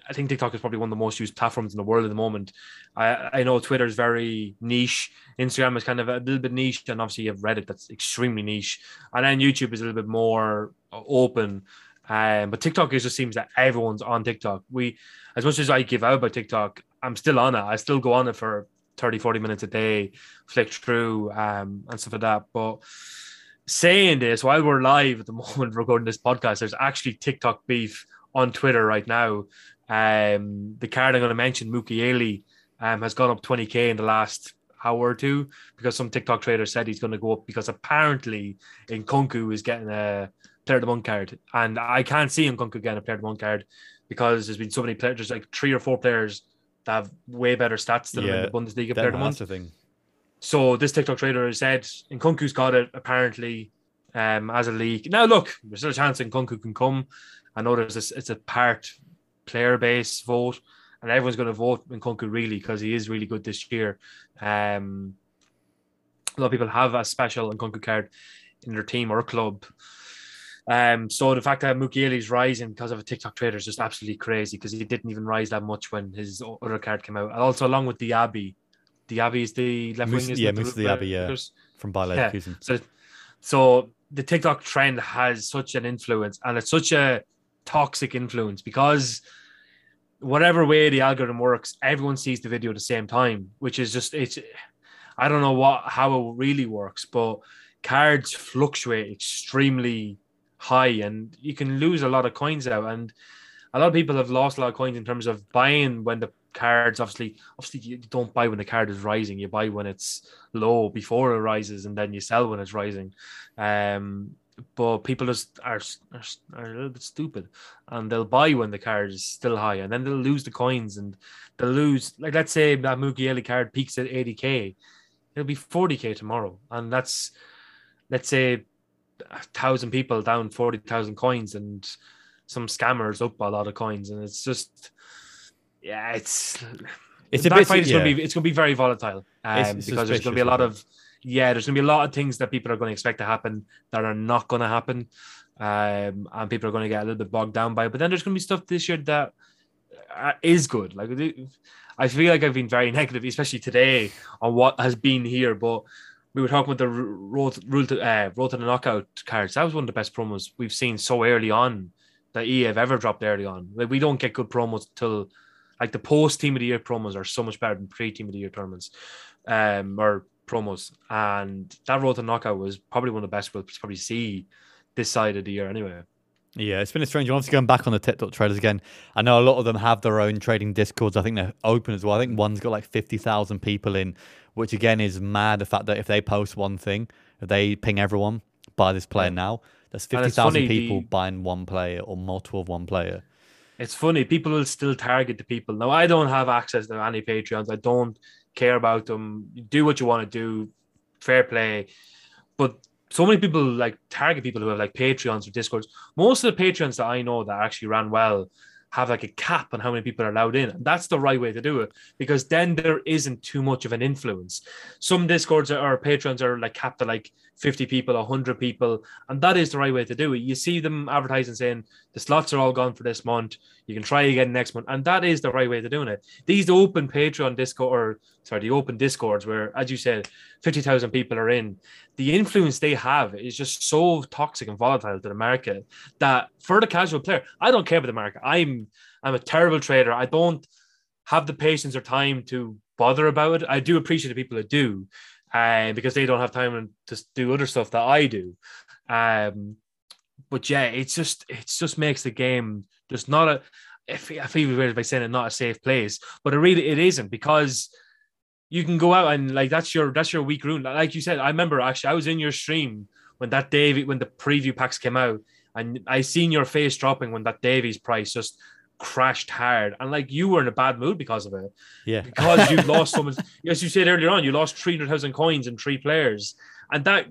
I think TikTok is probably one of the most used platforms in the world at the moment. I, I know Twitter is very niche. Instagram is kind of a little bit niche, and obviously you have Reddit that's extremely niche, and then YouTube is a little bit more open. Um, but TikTok it just seems that everyone's on TikTok. We, as much as I give out about TikTok, I'm still on it. I still go on it for 30, 40 minutes a day, flick through um, and stuff like that. But saying this, while we're live at the moment recording this podcast, there's actually TikTok beef on Twitter right now. Um, the card I'm going to mention, Mukiele, um, has gone up 20k in the last hour or two because some TikTok trader said he's going to go up because apparently Nkunku is getting a player of the month card, and I can't see Nkunku getting a player of the month card because there's been so many players, there's like three or four players that have way better stats than him in the Bundesliga player of the month. thing. So this TikTok trader has said Nkunku's got it apparently um, as a league. Now look, there's still a chance Nkunku can come. I know there's this, it's a part player base vote, and everyone's going to vote Nkunku really because he is really good this year. Um, a lot of people have a special Nkunku card in their team or club. Um, so the fact that Mukiele is rising because of a TikTok trader is just absolutely crazy because he didn't even rise that much when his other card came out. And also along with Diaby, Diaby is the left wing, yeah, it? The Moussa left- Diaby, yeah. From Bayer Yeah. So, so the TikTok trend has such an influence, and it's such a toxic influence because whatever way the algorithm works, everyone sees the video at the same time, which is just it's. I don't know what how it really works, but cards fluctuate extremely high, and you can lose a lot of coins out. And a lot of people have lost a lot of coins in terms of buying when the cards obviously obviously you don't buy when the card is rising you buy when it's low before it rises and then you sell when it's rising um but people just are, are, are a little bit stupid and they'll buy when the card is still high and then they'll lose the coins and they'll lose like let's say that Mukiele card peaks at 80k it'll be 40k tomorrow and that's let's say a thousand people down 40,000 coins and some scammers up a lot of coins and it's just yeah it's It's a Black bit. Friday's yeah. gonna be it's gonna be very volatile um, It's because there's gonna be a lot of yeah there's gonna be a lot of things that people are going to expect to happen that are not going to happen um, and people are going to get a little bit bogged down by it but then there's going to be stuff this year that uh, good like I feel like I've been very negative, especially today, on what has been here. But we were talking about the road, rule to, uh, road to the knockout cards. That was one of the best promos we've seen so early on that EA have ever dropped early on. Like we don't get good promos till like the post team of the year promos are so much better than pre team of the year tournaments, um, or promos. And that road to knockout was probably one of the best we'll probably see this side of the year anyway. Yeah, it's been a strange one. Obviously, going back on the TikTok traders again, I know a lot of them have their own trading discords. I think they're open as well. I think one's got like 50,000 people in, which again is mad. The fact that if they post one thing, if they ping everyone, buy this player now, there's 50,000 people the... buying one player or multiple of one player. It's funny. People will still target the people. Now, I don't have access to any Patreons. I don't care about them. Do what you want to do. Fair play. But so many people like target people who have like Patreons or Discords. Most of the Patreons that I know that actually ran well have like a cap on how many people are allowed in. And that's the right way to do it because then there isn't too much of an influence. Some Discords or Patreons are like capped at like 50 people, 100 people. And that is the right way to do it. You see them advertising saying the slots are all gone for this month. You can try again next month. And that is the right way to doing it. These open Patreon Discord, or sorry, the open Discords where, as you said, 50,000 people are in, the influence they have is just so toxic and volatile to the market that for the casual player, I don't care about the market. I'm, I'm a terrible trader. I don't have the patience or time to bother about it. I do appreciate the people that do, uh, because they don't have time to do other stuff that I do. Um, but yeah, it's just it just makes the game just not a. If I feel weird by saying it, not a safe place, but it really it isn't because you can go out and like that's your that's your weak room. Like you said, I remember actually I was in your stream when that David when the preview packs came out, and I seen your face dropping when that Davies price just crashed hard and like you were in a bad mood because of it. Yeah. Because you lost so much as you said earlier on, you lost 300,000 coins in three players. And that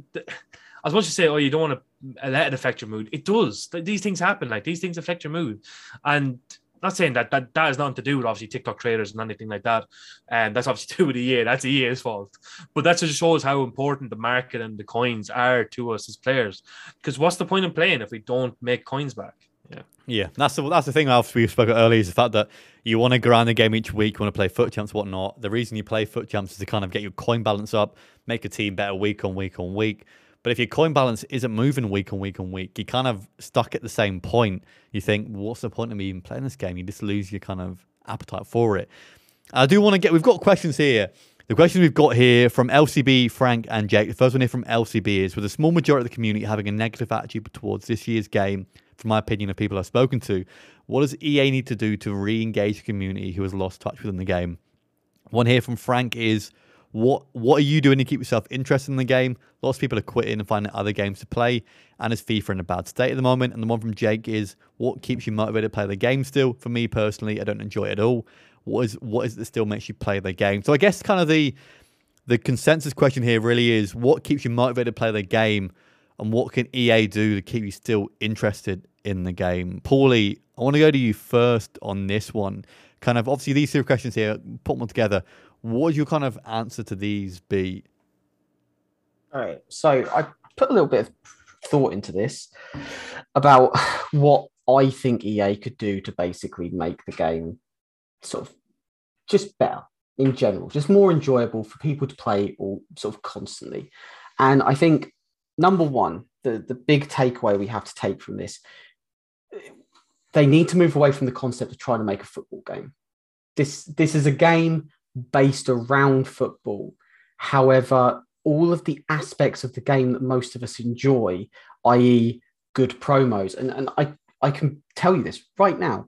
as much as you say, oh, you don't want to let it affect your mood, it does. These things happen. Like these things affect your mood. And not saying that that, that has nothing to do with obviously TikTok traders and anything like that. And that's obviously to do with EA. That's EA's fault. But that just shows how important the market and the coins are to us as players. Because what's the point in playing if we don't make coins back? Yeah. Yeah, that's the that's the thing. Else we spoke earlier is the fact that you want to grind the game each week. You want to play FUT champs, whatnot. The reason you play FUT champs is to kind of get your coin balance up, make a team better week on week on week. But if your coin balance isn't moving week on week on week, you kind of stuck at the same point. You think, what's the point of me even playing this game? You just lose your kind of appetite for it. I do want to get. We've got questions here. The questions we've got here from LCB, Frank, and Jake. The first one here from LCB is with a small majority of the community having a negative attitude towards this year's game from my opinion of people I've spoken to, what does EA need to do to re-engage the community who has lost touch within the game? One here from Frank is what what are you doing to keep yourself interested in the game? Lots of people are quitting and finding other games to play, and is FIFA in a bad state at the moment? And the one from Jake is what keeps you motivated to play the game still? For me personally, I don't enjoy it at all. What is what is it that still makes you play the game? So I guess kind of the the consensus question here really is what keeps you motivated to play the game and what can EA do to keep you still interested in the game? Paulie, I want to go to you first on this one. Kind of obviously these two questions here, put them together. What would your kind of answer to these be? All right. So I put a little bit of thought into this about what I think EA could do to basically make the game sort of just better in general, just more enjoyable for people to play or sort of constantly. And I think number one, the, the big takeaway we have to take from this, they need to move away from the concept of trying to make a football game. This this is a game based around football. However, all of the aspects of the game that most of us enjoy, i.e., good promos, and, and I, I can tell you this right now.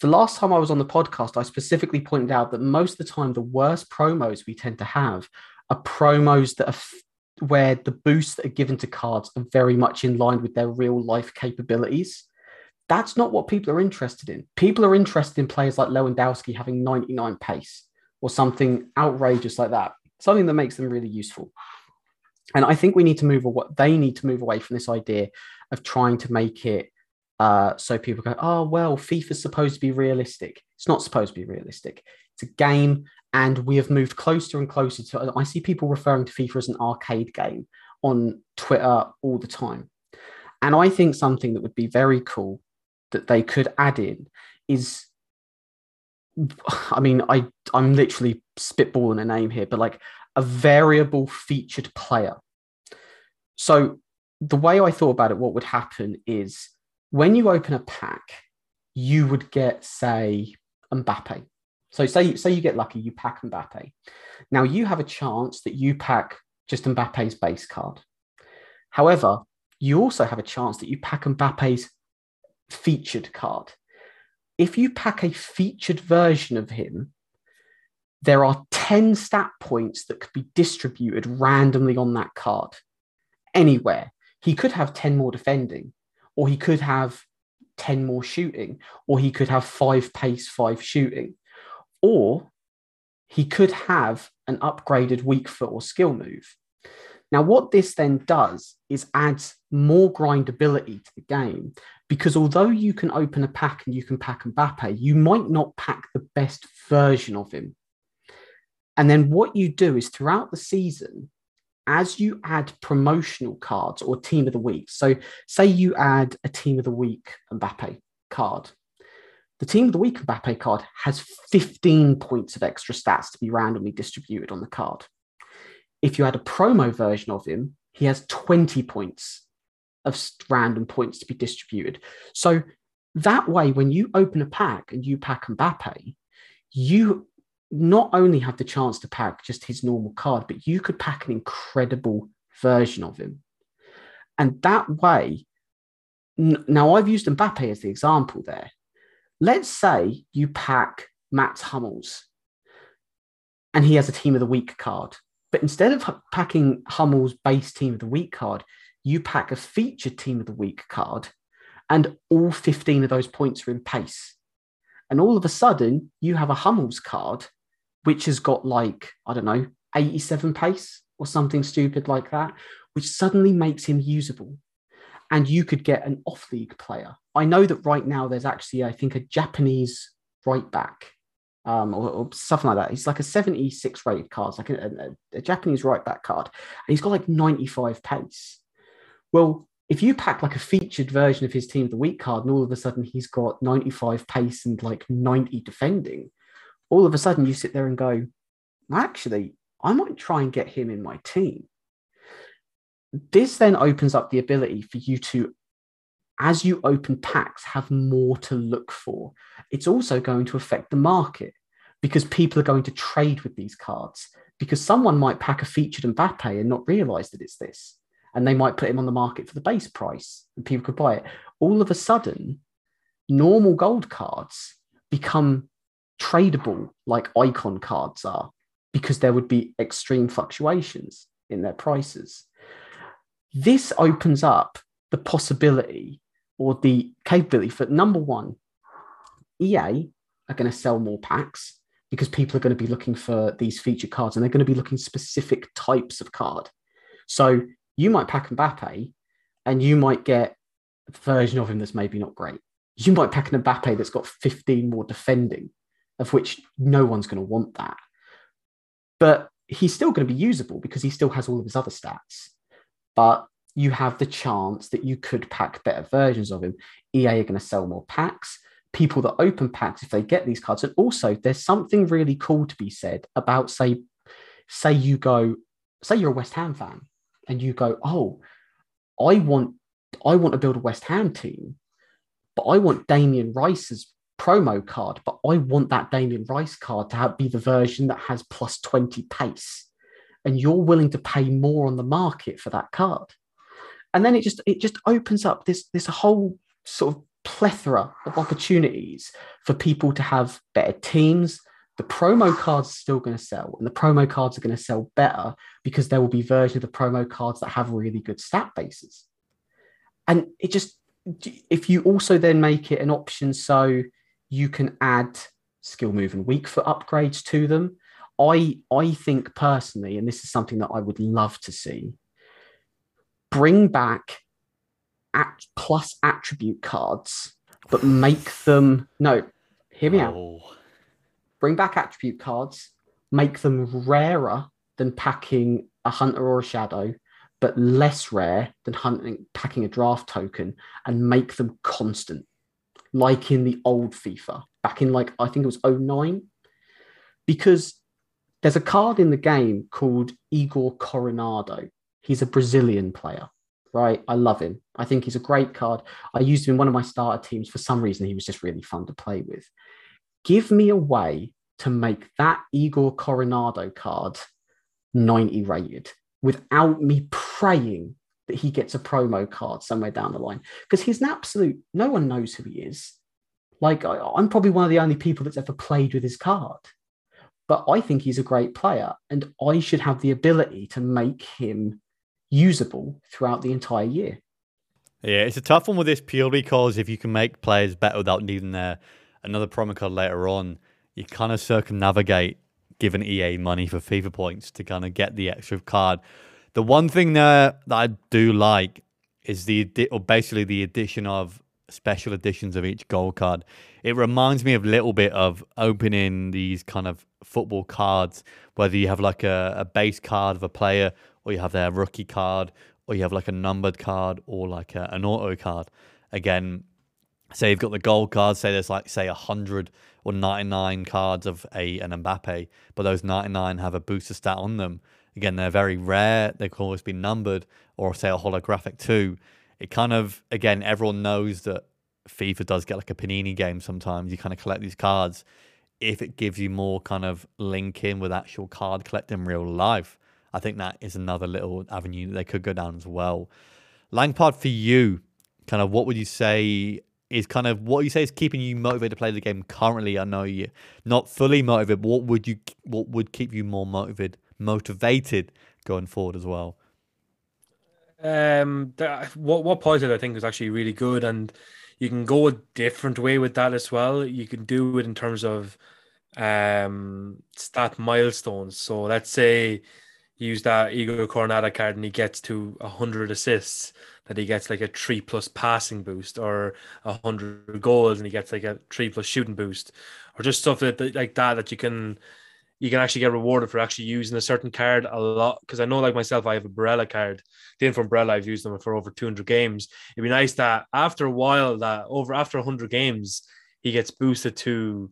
The last time I was on the podcast, I specifically pointed out that most of the time, the worst promos we tend to have are promos that are where the boosts that are given to cards are very much in line with their real life capabilities. That's not what people are interested in. People are interested in players like Lewandowski having 99 pace or something outrageous like that, something that makes them really useful. And I think we need to move what they need to move away from this idea of trying to make it uh, so people go, oh well, FIFA's supposed to be realistic. It's not supposed to be realistic. It's a game and we have moved closer and closer to. I see people referring to FIFA as an arcade game on Twitter all the time. And I think something that would be very cool that they could add in is I mean, I I'm literally spitballing a name here, but like a variable featured player. So the way I thought about it, what would happen is when you open a pack, you would get, say, Mbappe. So say say you get lucky, you pack Mbappe. Now you have a chance that you pack just Mbappe's base card. However, you also have a chance that you pack Mbappe's featured card. If you pack a featured version of him, there are 10 stat points that could be distributed randomly on that card anywhere. He could have 10 more defending, or he could have 10 more shooting, or he could have five pace, five shooting, or he could have an upgraded weak foot or skill move. Now, what this then does is adds more grindability to the game because although you can open a pack and you can pack Mbappe, you might not pack the best version of him. And then what you do is throughout the season, as you add promotional cards or team of the week, so say you add a team of the week Mbappe card, the team of the week Mbappe card has 15 points of extra stats to be randomly distributed on the card. If you had a promo version of him, he has 20 points of random points to be distributed. So that way, when you open a pack and you pack Mbappe, you not only have the chance to pack just his normal card, but you could pack an incredible version of him. And that way, now I've used Mbappe as the example there. Let's say you pack Mats Hummels and he has a team of the week card. But instead of packing Hummels' base team of the week card, you pack a featured team of the week card, and all 15 of those points are in pace. And all of a sudden, you have a Hummels card, which has got like, I don't know, 87 pace or something stupid like that, which suddenly makes him usable. And you could get an off league player. I know that right now there's actually, I think, a Japanese right back um, or, or, something like that. He's like a 76 rated card, like a, a, a Japanese right back card. And he's got like 95 pace. Well, if you pack like a featured version of his team of the week card and all of a sudden he's got 95 pace and like 90 defending, all of a sudden you sit there and go, actually, I might try and get him in my team. This then opens up the ability for you to, as you open packs, have more to look for. It's also going to affect the market because people are going to trade with these cards because someone might pack a featured Mbappe and not realize that it's this and they might put him on the market for the base price and people could buy it. All of a sudden, normal gold cards become tradable like icon cards are because there would be extreme fluctuations in their prices. This opens up the possibility or the capability for number one, EA are going to sell more packs because people are going to be looking for these feature cards and they're going to be looking specific types of card. So you might pack Mbappe and you might get a version of him that's maybe not great. You might pack an Mbappe that's got 15 more defending, of which no one's going to want that. But he's still going to be usable because he still has all of his other stats. But you have the chance that you could pack better versions of him. EA are going to sell more packs. People that open packs, if they get these cards, and also there's something really cool to be said about say, say you go, say you're a West Ham fan and you go, oh, I want I want to build a West Ham team, but I want Damien Rice's promo card, but I want that Damien Rice card to have, be the version that has plus 20 pace. And you're willing to pay more on the market for that card. And then it just it just opens up this this whole sort of plethora of opportunities for people to have better teams, the promo cards are still going to sell and the promo cards are going to sell better because there will be versions of the promo cards that have really good stat bases. And it just if you also then make it an option so you can add skill move and weak foot upgrades to them i i think personally and this is something that i would love to see bring back at plus attribute cards but make them no hear me oh. out bring back attribute cards, make them rarer than packing a hunter or a shadow, but less rare than hunting packing a draft token, and make them constant. like in the old FIFA, back in like, I think it was 09, because there's a card in the game called Igor Coronado. He's a Brazilian player, right? I love him. I think he's a great card. I used him in one of my starter teams. For some reason, he was just really fun to play with. Give me a way to make that Igor Coronado card 90 rated without me praying that he gets a promo card somewhere down the line because he's an absolute no one knows who he is like I, i'm probably one of the only people that's ever played with his card but i think he's a great player and i should have the ability to make him usable throughout the entire year yeah it's a tough one with this purely because if you can make players better without needing their another promo card later on you kind of circumnavigate giving ea money for fifa points to kind of get the extra card the one thing there that I do like is the or basically the addition of special editions of each gold card. It reminds me of a little bit of opening these kind of football cards, whether you have like a, a base card of a player, or you have their rookie card, or you have like a numbered card, or like a, an auto card. Again, say you've got the gold card, say there's like say a hundred or ninety nine cards of a an Mbappe, but those ninety nine have a booster stat on them. Again, they're very rare. They can always be numbered or say a holographic too. It kind of, again, everyone knows that FIFA does get like a Panini game sometimes. You kind of collect these cards. If it gives you more kind of link in with actual card collecting in real life, I think that is another little avenue that they could go down as well. Lampard, for you, kind of what would you say is kind of what you say is keeping you motivated to play the game currently? I know you're not fully motivated, but what would you what would keep you more motivated motivated going forward as well? Um, what what positive I think is actually really good, and you can go a different way with that as well. You can do it in terms of um stat milestones. So let's say use that Igor Coronado card and he gets to hundred assists, that he gets like a three plus passing boost, or a hundred goals and he gets like a three plus shooting boost, or just stuff that like that that you can you can actually get rewarded for actually using a certain card a lot. Because I know, like myself, I have a Barella card. Then from Barella, I've used them for over 200 games. It'd be nice that after a while, that over after 100 games, he gets boosted to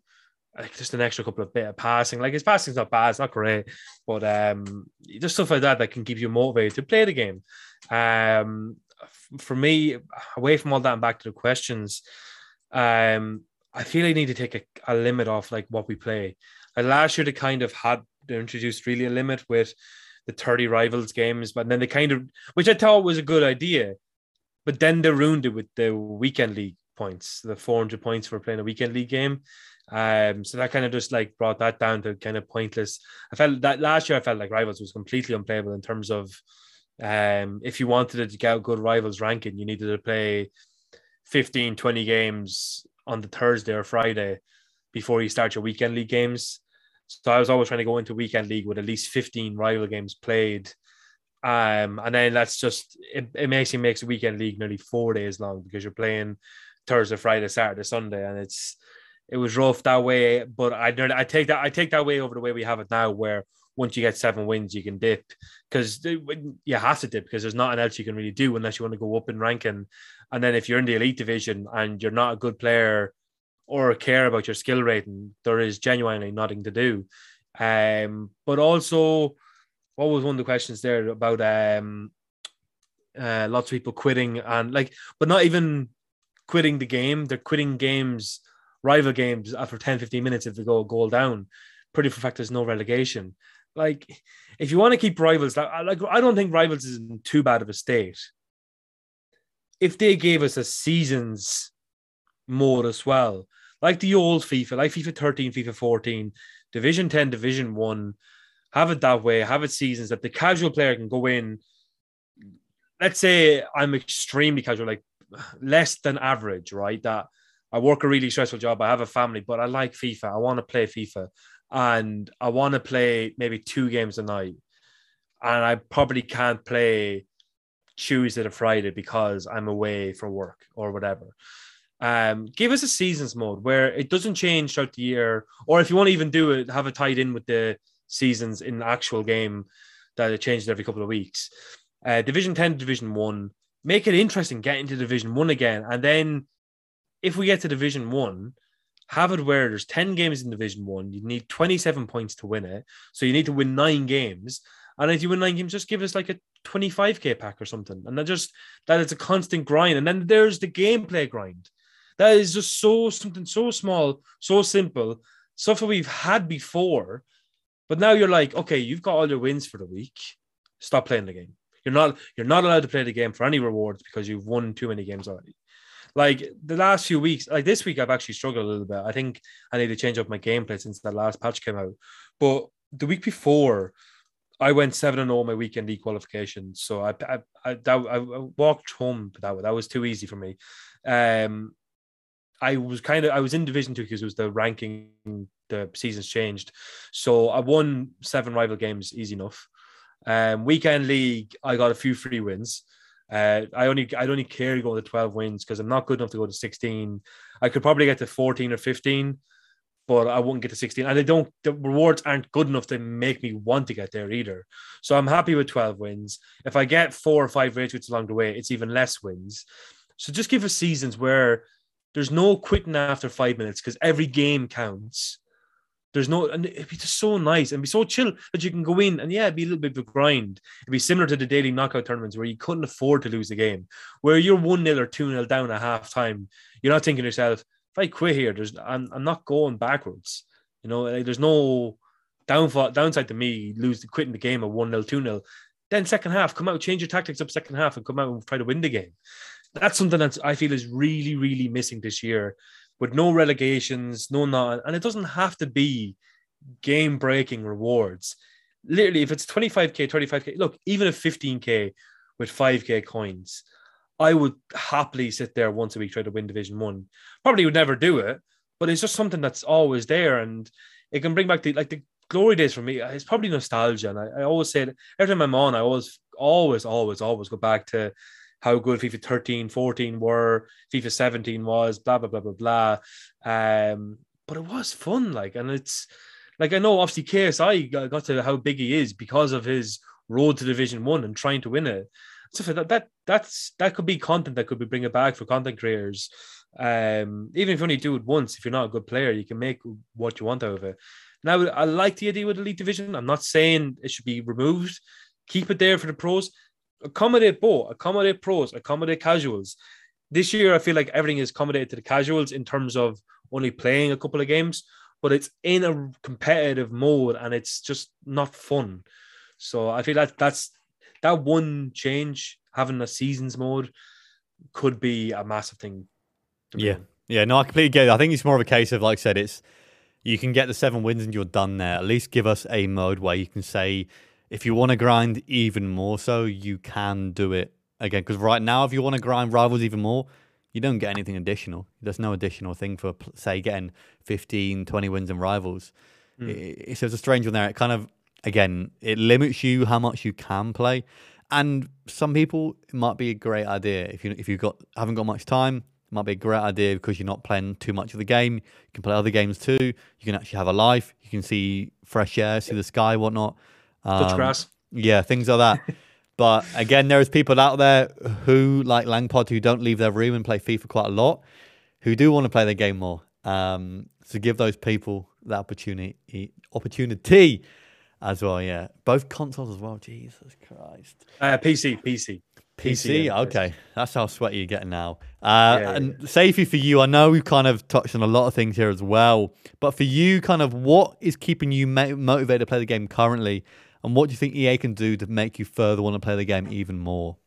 like just an extra couple of bit of passing. Like his passing's not bad, it's not great, but um, just stuff like that that can keep you motivated to play the game. Um, for me, away from all that and back to the questions, um, I feel I need to take a, a limit off like what we play. And last year they kind of had they introduced really a limit with the 30 rivals games, but then they kind of which I thought was a good idea. But then they ruined it with the weekend league points, the 400 points for playing a weekend league game. Um, so that kind of just like brought that down to kind of pointless. I felt that last year I felt like rivals was completely unplayable in terms of um, if you wanted to get a good rivals ranking, you needed to play 15, 20 games on the Thursday or Friday before you start your weekend league games. So I was always trying to go into weekend league with at least 15 rival games played. Um, and then that's just it, it makes makes weekend league nearly four days long because you're playing Thursday, Friday, Saturday, Sunday, and it's it was rough that way. But I I take that I take that way over the way we have it now, where once you get seven wins, you can dip because you have to dip because there's nothing else you can really do unless you want to go up in ranking. And then if you're in the elite division and you're not a good player or care about your skill rating, there is genuinely nothing to do. Um, but also, what was one of the questions there about um, uh, lots of people quitting and like, but not even quitting the game, they're quitting games, rival games after 10, 15 minutes if they go a goal down. Pretty for fact there's no relegation. Like, if you want to keep rivals, like, like I don't think rivals is in too bad of a state. If they gave us a season's mode as well, like the old FIFA, like FIFA 13, FIFA 14, Division 10, Division 1, have it that way, have it seasons that the casual player can go in. Let's say I'm extremely casual, like less than average, right? That I work a really stressful job, I have a family, but I like FIFA. I want to play FIFA and I want to play maybe two games a night. And I probably can't play Tuesday to Friday because I'm away for work or whatever. Um, give us a seasons mode where it doesn't change throughout the year, or if you want to even do it, have it tied in with the seasons in the actual game that it changes every couple of weeks. Uh, Division 10 Division 1, make it interesting, get into Division 1 again, and then if we get to Division One, have it where there's 10 games in Division One, you need 27 points to win it. So you need to win nine games. And if you win nine games, just give us like a 25k pack or something. And that just that is a constant grind. And then there's the gameplay grind. That is just so something so small, so simple, stuff that we've had before. But now you're like, okay, you've got all your wins for the week. Stop playing the game. You're not you're not allowed to play the game for any rewards because you've won too many games already. Like the last few weeks, like this week, I've actually struggled a little bit. I think I need to change up my gameplay since that last patch came out. But the week before, I went seven and all my weekend e qualifications. So I I I, that, I walked home that that was too easy for me. Um, I was kind of I was in Division Two because it was the ranking the seasons changed. So I won seven rival games easy enough. Um, weekend league, I got a few free wins. Uh, I only I only care to go to 12 wins because I'm not good enough to go to 16. I could probably get to 14 or 15, but I wouldn't get to 16. And they don't the rewards aren't good enough to make me want to get there either. So I'm happy with 12 wins. If I get four or five wins along the way, it's even less wins. So just give us seasons where there's no quitting after five minutes because every game counts. There's no, and it'd be just so nice and be so chill that you can go in and yeah, it'd be a little bit of a grind. It'd be similar to the daily knockout tournaments where you couldn't afford to lose the game, where you're one 0 or two 0 down at half time. You're not thinking to yourself, if I quit here, there's I'm, I'm not going backwards. You know, like, there's no downfall downside to me lose quitting the game at one 0 two 0 Then second half, come out, change your tactics up second half, and come out and try to win the game. That's something that I feel is really, really missing this year with no relegations, no not, and it doesn't have to be game breaking rewards. Literally, if it's 25k, 25k, look, even if 15k with 5k coins, I would happily sit there once a week try to win Division One. Probably would never do it, but it's just something that's always there, and it can bring back the like the glory days for me. Uh, it's probably nostalgia, and I, I always say it every time I'm on. I always, always, always, always go back to how good FIFA 13, 14 were, FIFA 17 was, blah, blah, blah, blah, blah. Um, but it was fun, like, and it's like I know obviously KSI got to how big he is because of his road to Division One and trying to win it. So that that that's that could be content that could be bring bringing back for content creators. Um, even if you only do it once, if you're not a good player, you can make what you want out of it. Now, I like the idea with Elite Division. I'm not saying it should be removed. Keep it there for the pros accommodate both, accommodate pros, accommodate casuals. This year, I feel like everything is accommodated to the casuals in terms of only playing a couple of games, but it's in a competitive mode and it's just not fun. So I feel that that's that one change, having a seasons mode, could be a massive thing. Yeah, yeah, no, I completely get it. I think it's more of a case of, like I said, it's you can get the seven wins and you're done there. At least give us a mode where you can say if you want to grind even more so, you can do it again. Because right now, if you want to grind rivals even more, you don't get anything additional. There's no additional thing for, say, getting 15, 20 wins in rivals. Mm. It, it's a strange one there. It kind of, again, it limits you how much you can play. And some people, it might be a great idea if you if you got haven't got much time. It might be a great idea because you're not playing too much of the game. You can play other games too. You can actually have a life. You can see fresh air, see the sky, whatnot. Um, grass. Yeah, things like that. but again, there is people out there who, like Langpod, who don't leave their room and play FIFA quite a lot, who do want to play the game more. Um, so give those people that opportunity, opportunity as well. Yeah, both consoles as well. Jesus Christ. Uh, PC, PC. PC, yeah, okay, that's how sweaty you're getting now. Uh, yeah, and yeah. safety for you, I know we've kind of touched on a lot of things here as well, but for you, kind of what is keeping you motivated to play the game currently? And what do you think EA can do to make you further want to play the game even more?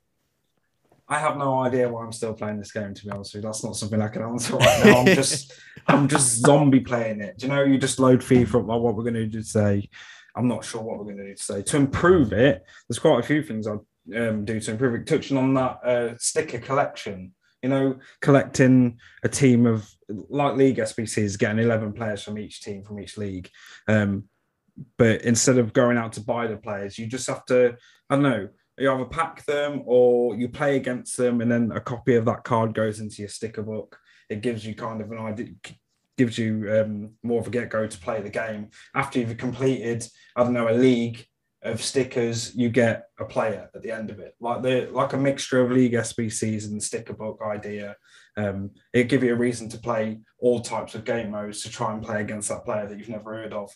I have no idea why I'm still playing this game. To be honest with you, that's not something I can answer right now. I'm just, I'm just zombie playing it. Do you know? You just load FIFA. Well, what we're going to do today, I'm not sure what we're going to do today to improve it. There's quite a few things I um, do to improve it. Touching on that uh, sticker collection, you know, collecting a team of like league SBCs, getting 11 players from each team from each league. Um, but instead of going out to buy the players, you just have to, I don't know, you either pack them or you play against them, and then a copy of that card goes into your sticker book. It gives you kind of an idea, gives you um, more of a get go to play the game. After you've completed, I don't know, a league, of stickers, you get a player at the end of it, like the like a mixture of League SBCs and the sticker book idea. Um, it give you a reason to play all types of game modes to try and play against that player that you've never heard of.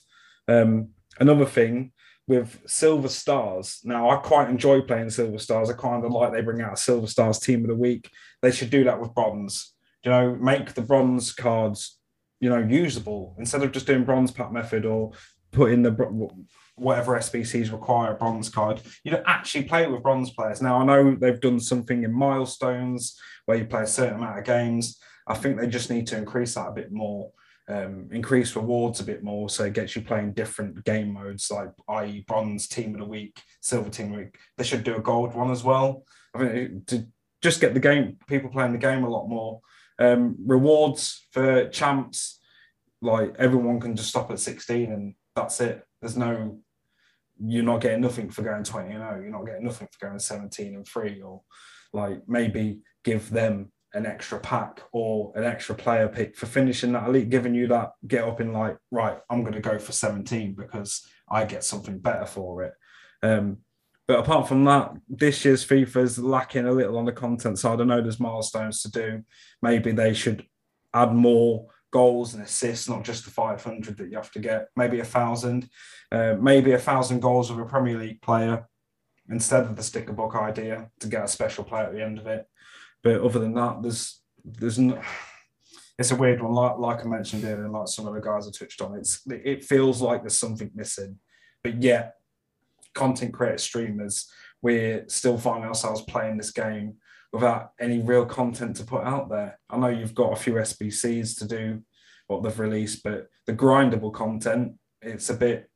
Um, another thing with Silver Stars. Now, I quite enjoy playing Silver Stars. I kind of like they bring out a Silver Stars team of the week. They should do that with bronze. You know, make the bronze cards, you know, usable instead of just doing bronze pack method or put in the whatever SBCs require a bronze card. You don't actually play with bronze players. Now, I know they've done something in milestones where you play a certain amount of games. I think they just need to increase that a bit more um, increase rewards a bit more. So it gets you playing different game modes, like i.e. bronze team of the week, silver team of the week. They should do a gold one as well. I mean, to just get the game, people playing the game a lot more. Um, rewards for champs, like everyone can just stop at 16 and that's it. There's no, you're not getting nothing for going 20 and 0. You're not getting nothing for going 17 and 3 or like maybe give them an extra pack or an extra player pick for finishing that elite, giving you that get up in like, right, I'm going to go for 17 because I get something better for it. Um, but apart from that, this year's FIFA is lacking a little on the content side. I know there's milestones to do. Maybe they should add more goals and assists, not just the 500 that you have to get. Maybe a thousand, uh, maybe a thousand goals of a Premier League player instead of the sticker book idea to get a special player at the end of it. But other than that, there's there's no, it's a weird one. Like like I mentioned earlier, and like some of the guys I touched on, it's it feels like there's something missing. But yet, content creator streamers, we're still finding ourselves playing this game without any real content to put out there. I know you've got a few SBCs to do what they've released, but the grindable content, it's a bit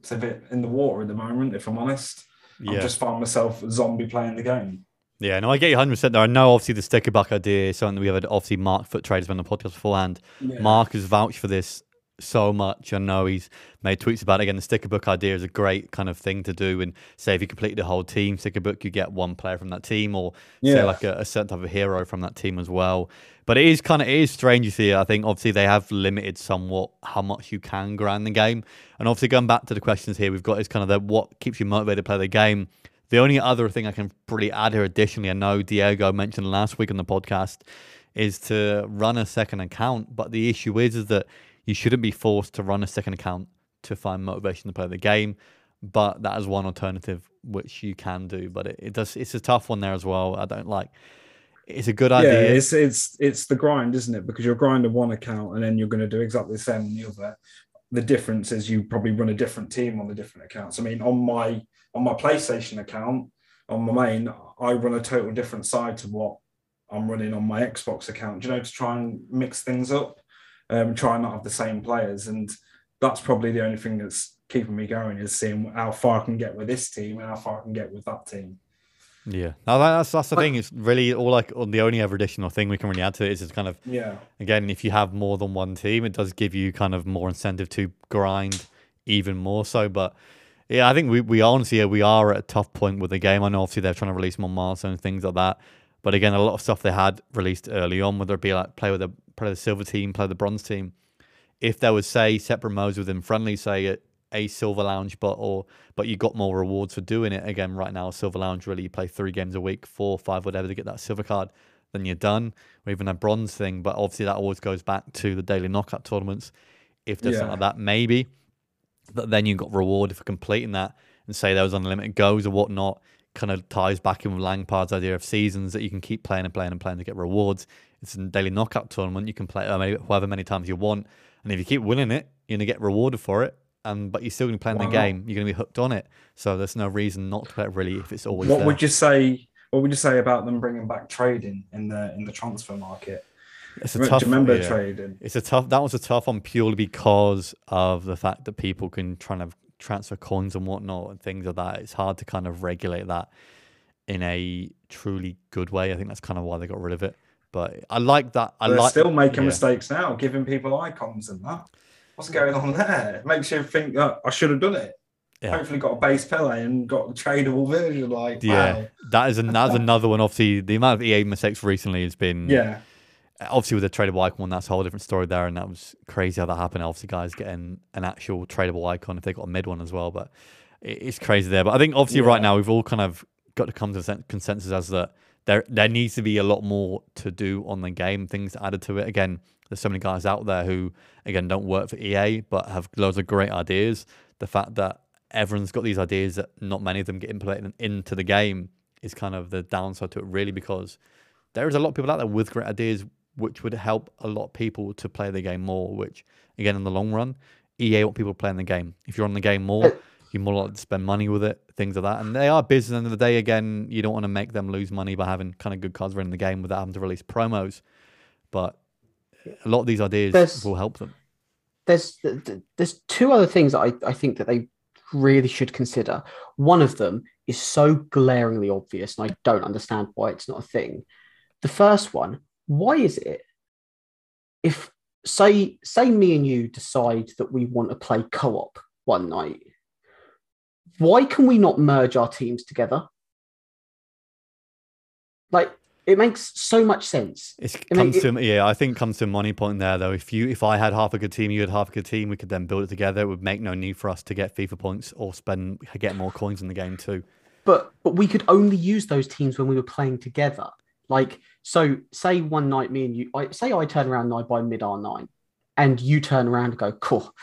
it's a bit in the water at the moment, if I'm honest. Yeah. I just find myself zombie playing the game. Yeah, no, I get you 100%. There. I know, obviously, the sticker book idea is something that we have had obviously Mark Foot Traders been on the podcast beforehand. Yeah. Mark has vouched for this so much. I know he's made tweets about it. Again, the sticker book idea is a great kind of thing to do. And say if you complete the whole team sticker book, you get one player from that team, or yeah. say like a, a, certain type of hero from that team as well. But it is kind of it is strange. You see, I think obviously they have limited somewhat how much you can grind the game. And obviously going back to the questions here, we've got is kind of the what keeps you motivated to play the game. The only other thing I can really add here additionally, I know Diego mentioned last week on the podcast, is to run a second account. But the issue is, is that you shouldn't be forced to run a second account to find motivation to play the game. But that is one alternative which you can do. But it, it does it's a tough one there as well. I don't like it's a good idea. Yeah, it's it's it's the grind, isn't it? Because you're grinding one account and then you're going to do exactly the same on the other. The difference is you probably run a different team on the different accounts. I mean, on my on my PlayStation account, on my main, I run a total different side to what I'm running on my Xbox account, you know, to try and mix things up, um, try and not have the same players. And that's probably the only thing that's keeping me going is seeing how far I can get with this team and how far I can get with that team. Yeah, no, that's that's the thing. It's really all like the only ever additional thing we can really add to it is it's kind of yeah. Again, if you have more than one team, it does give you kind of more incentive to grind even more so. But yeah, I think we, we honestly we are at a tough point with the game. I know obviously they're trying to release more milestones and things like that. But again, a lot of stuff they had released early on, whether it be like play with the play the silver team, play the bronze team. If there was say separate modes within friendly, say a, a silver lounge, but or but you got more rewards for doing it. Again, right now, silver lounge really you play three games a week, four, five, whatever to get that silver card. Then you're done, or even a bronze thing. But obviously, that always goes back to the daily knockout tournaments. If there's yeah. something like that, maybe. But then you got rewarded for completing that and say there was unlimited goes or whatnot kind of ties back in with Langpard's idea of seasons that you can keep playing and playing and playing to get rewards. It's a daily knockout tournament. You can play however many times you want, and if you keep winning it, you're gonna get rewarded for it. And but you're still gonna be playing wow. the game. You're gonna be hooked on it. So there's no reason not to play it really if it's always. What there. would you say? What would you say about them bringing back trading in the in the transfer market? It's a tough. remember yeah. trading? It's a tough. That was a tough one purely because of the fact that people can try and transfer coins and whatnot and things like that. It's hard to kind of regulate that in a truly good way. I think that's kind of why they got rid of it. But I like that. I They're like still making yeah. mistakes now, giving people icons and that. What's going on there? It makes you think oh, I should have done it. Yeah. Hopefully, got a base Pele and got the tradable version. Like, yeah, wow. that is an, that's another one. Obviously, the amount of EA mistakes recently has been yeah obviously with the tradable icon that's a whole different story there and that was crazy how that happened obviously guys getting an actual tradable icon if they got a mid one as well but it's crazy there. But I think obviously right now we've all kind of got to come to sen- consensus as that there there needs to be a lot more to do on the game, things added to it. Again, there's so many guys out there who again don't work for EA but have loads of great ideas. The fact that everyone's got these ideas that not many of them get implemented into the game is kind of the downside to it, really, because there is a lot of people out there with great ideas which would help a lot of people to play the game more. Which, again, in the long run, EA want people playing the game. If you're on the game more, you're more likely to spend money with it, things like that. And they are business. At the end of the day, again, you don't want to make them lose money by having kind of good cards running the game without having to release promos. But a lot of these ideas There's- will help them. there's th- th- there's two other things that I, I think that they really should consider. One of them is so glaringly obvious, and I don't understand why it's not a thing. The first one, why is it if say say me and you decide that we want to play co-op one night, why can we not merge our teams together? Like it makes so much sense. It's I mean, comes to yeah, I think it comes to a money point there though. If you if I had half a good team, you had half a good team, we could then build it together. It would make no need for us to get FIFA points or spend get more coins in the game too. but but we could only use those teams when we were playing together. Like so, say one night me and you, I say I turn around and I buy mid R nine, and you turn around and go, cool.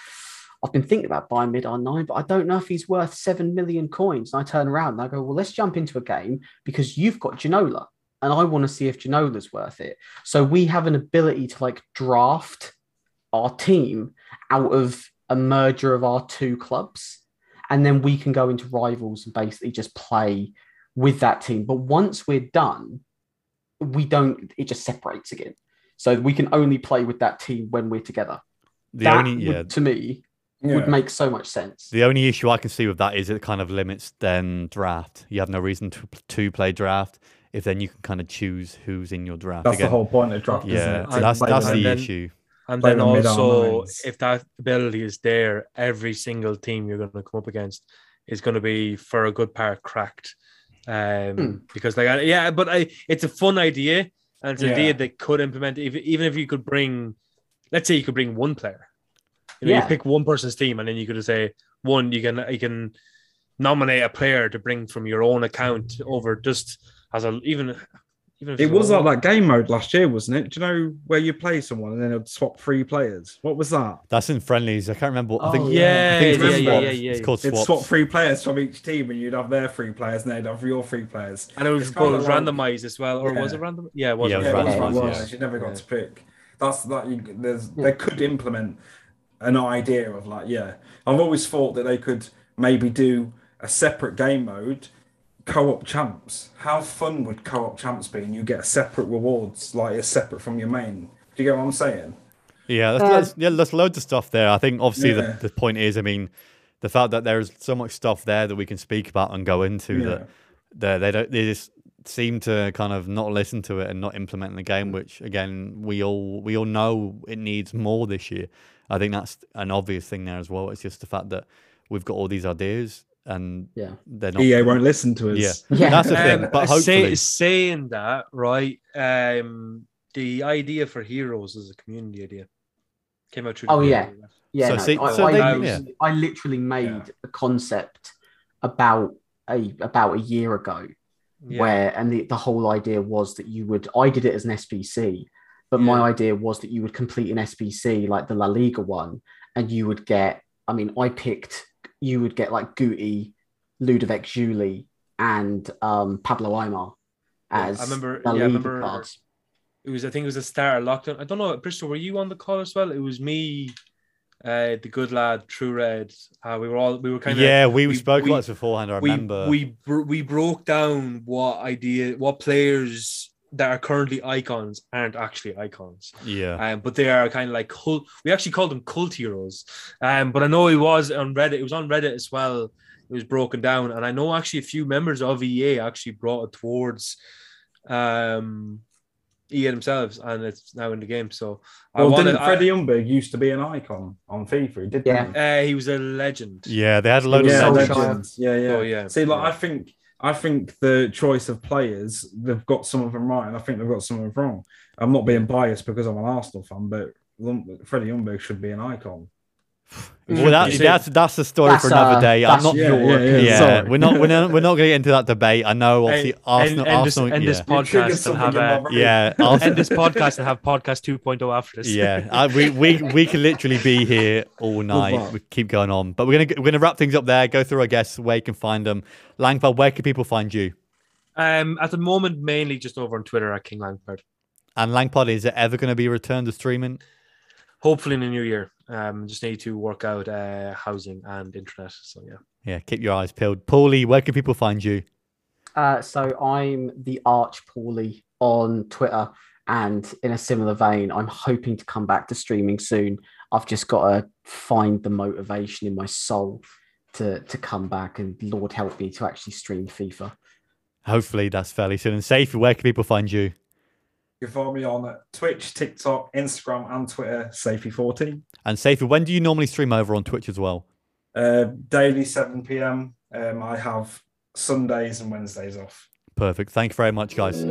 I've been thinking about buying mid R nine, but I don't know if he's worth seven million coins. And I turn around and I go, well, let's jump into a game because you've got Ginola, and I want to see if Ginola's worth it. So we have an ability to like draft our team out of a merger of our two clubs and then we can go into rivals and basically just play with that team. But once we're done, we don't. It just separates again. So we can only play with that team when we're together. The that only would, to me Yeah. would make so much sense. the only issue I can see with that is it kind of limits then draft. You have no reason to to play draft if then you can kind of choose who's in your draft. That's Again, the whole point of draft. Yeah, isn't it? so that's that's the then- issue. And then also, if that ability is there, every single team you're going to come up against is going to be for a good part cracked. Um, Hmm. because like, yeah, but I, it's a fun idea, and it's an Yeah. idea they could implement. If, even if you could bring, let's say you could bring one player, you know, Yeah. you pick one person's team, and then you could say one, you can you can nominate a player to bring from your own account over just as a even. Even if It was like that game mode last year, wasn't it? Do you know where you play someone and then it'd swap three players? What was that? That's in friendlies. I can't remember. What, I think Oh, yeah, I think it's yeah, called yeah, yeah, yeah, It's called swap. It'd swap three players from each team, and you'd have their three players, and they'd have your three players. and it was, It's but it like- randomized as well, or was it random? Yeah, it was. Yeah, it was Yeah, randomized. it was. yeah. You never got Yeah. to pick. That's that. You, there's they could implement an idea of like, yeah. I've always thought that they could maybe do a separate game mode, co-op champs. How fun would co-op champs be? And you get separate rewards, like it's separate from your main. Do you get what I'm saying? Yeah, there's, Uh, there's, yeah, there's loads of stuff there. I think obviously Yeah. the, the point is, I mean, the fact that there's so much stuff there that we can speak about and go into Yeah. that they they don't they just seem to kind of not listen to it and not implement in the Mm. game, which again we all we all know it needs more this year. I think that's an obvious thing there as well. It's just the fact that we've got all these ideas and Yeah. they're not. EA won't listen to us. Yeah. Yeah. That's the thing. Um, But say- hopefully, saying that, right? Um, the idea for heroes is a community idea. Came out through. the Oh, yeah. community. Yeah, So no, see- I, so I, they- literally- yeah. I literally made Yeah. a concept about a about a year ago Yeah. where and the, the whole idea was that you would I did it as an SBC, but my idea was that you would complete an SBC like the La Liga one, and you would get I mean I picked you would get like Guti, Ludovic Giuly, and um, Pablo Aimar Yeah, as I remember- La yeah, I remember- cards. It was. I think it was a start of lockdown. I don't know, Bristol. Were you on the call as well? It was me, uh, the good lad, True Red. Uh, we were all. We were kind of. yeah, we, we- spoke we- about this beforehand. I we remember. we br- we broke down what idea what players that are currently icons aren't actually icons yeah, um, but they are kind of like cult we actually called them cult heroes um but i know it was on reddit it was on reddit as well it was broken down and i know actually a few members of ea actually brought it towards um ea themselves and it's now in the game so i Well, wanted didn't I- Freddie Ljungberg used to be an icon on FIFA? He did. Yeah. he? uh, he was a legend yeah. They had a load of yeah, Solskjaer. legends. legends. Yeah, yeah. Oh, yeah. See, like Yeah. I think, I think the choice of players, they've got some of them right, and I think they've got some of them wrong. I'm not being biased because I'm an Arsenal fan, but Freddie Ljungberg should be an icon. Well, that, that's that's the story That's, for another day. I'm not. Yeah, your yeah, yeah. Yeah, we're not. We're not. We're not going to get into that debate. I know. Obviously, End- Arsenal. end this- Arsenal. end yeah. this podcast and something have a yeah. end this podcast and have podcast 2.0 after this. yeah. I, we we we can literally be here all night. We keep going on, but we're gonna we're gonna wrap things up there. Go through our guests, where you can find them. Langford, where can people find you? Um, at the moment, mainly just over on Twitter at King Langford. And Langpod, is it ever going to be returned to streaming? Hopefully in the new year. Um, just need to work out uh, housing and internet. So yeah. Yeah, keep your eyes peeled. Paulie, where can people find you? Uh, so I'm the Arch Paulie on Twitter, and in a similar vein, I'm hoping to come back to streaming soon. I've just got to find the motivation in my soul to to come back, and Lord help me to actually stream FIFA. Hopefully that's fairly soon. And Safe, where can people find you? You can follow me on Twitch, TikTok, Instagram, and Twitter, Safety14. And Safe, when do you normally stream over on Twitch as well? Uh, daily 7 p.m. Um, I have Sundays and Wednesdays off. Perfect. Thank you very much, guys.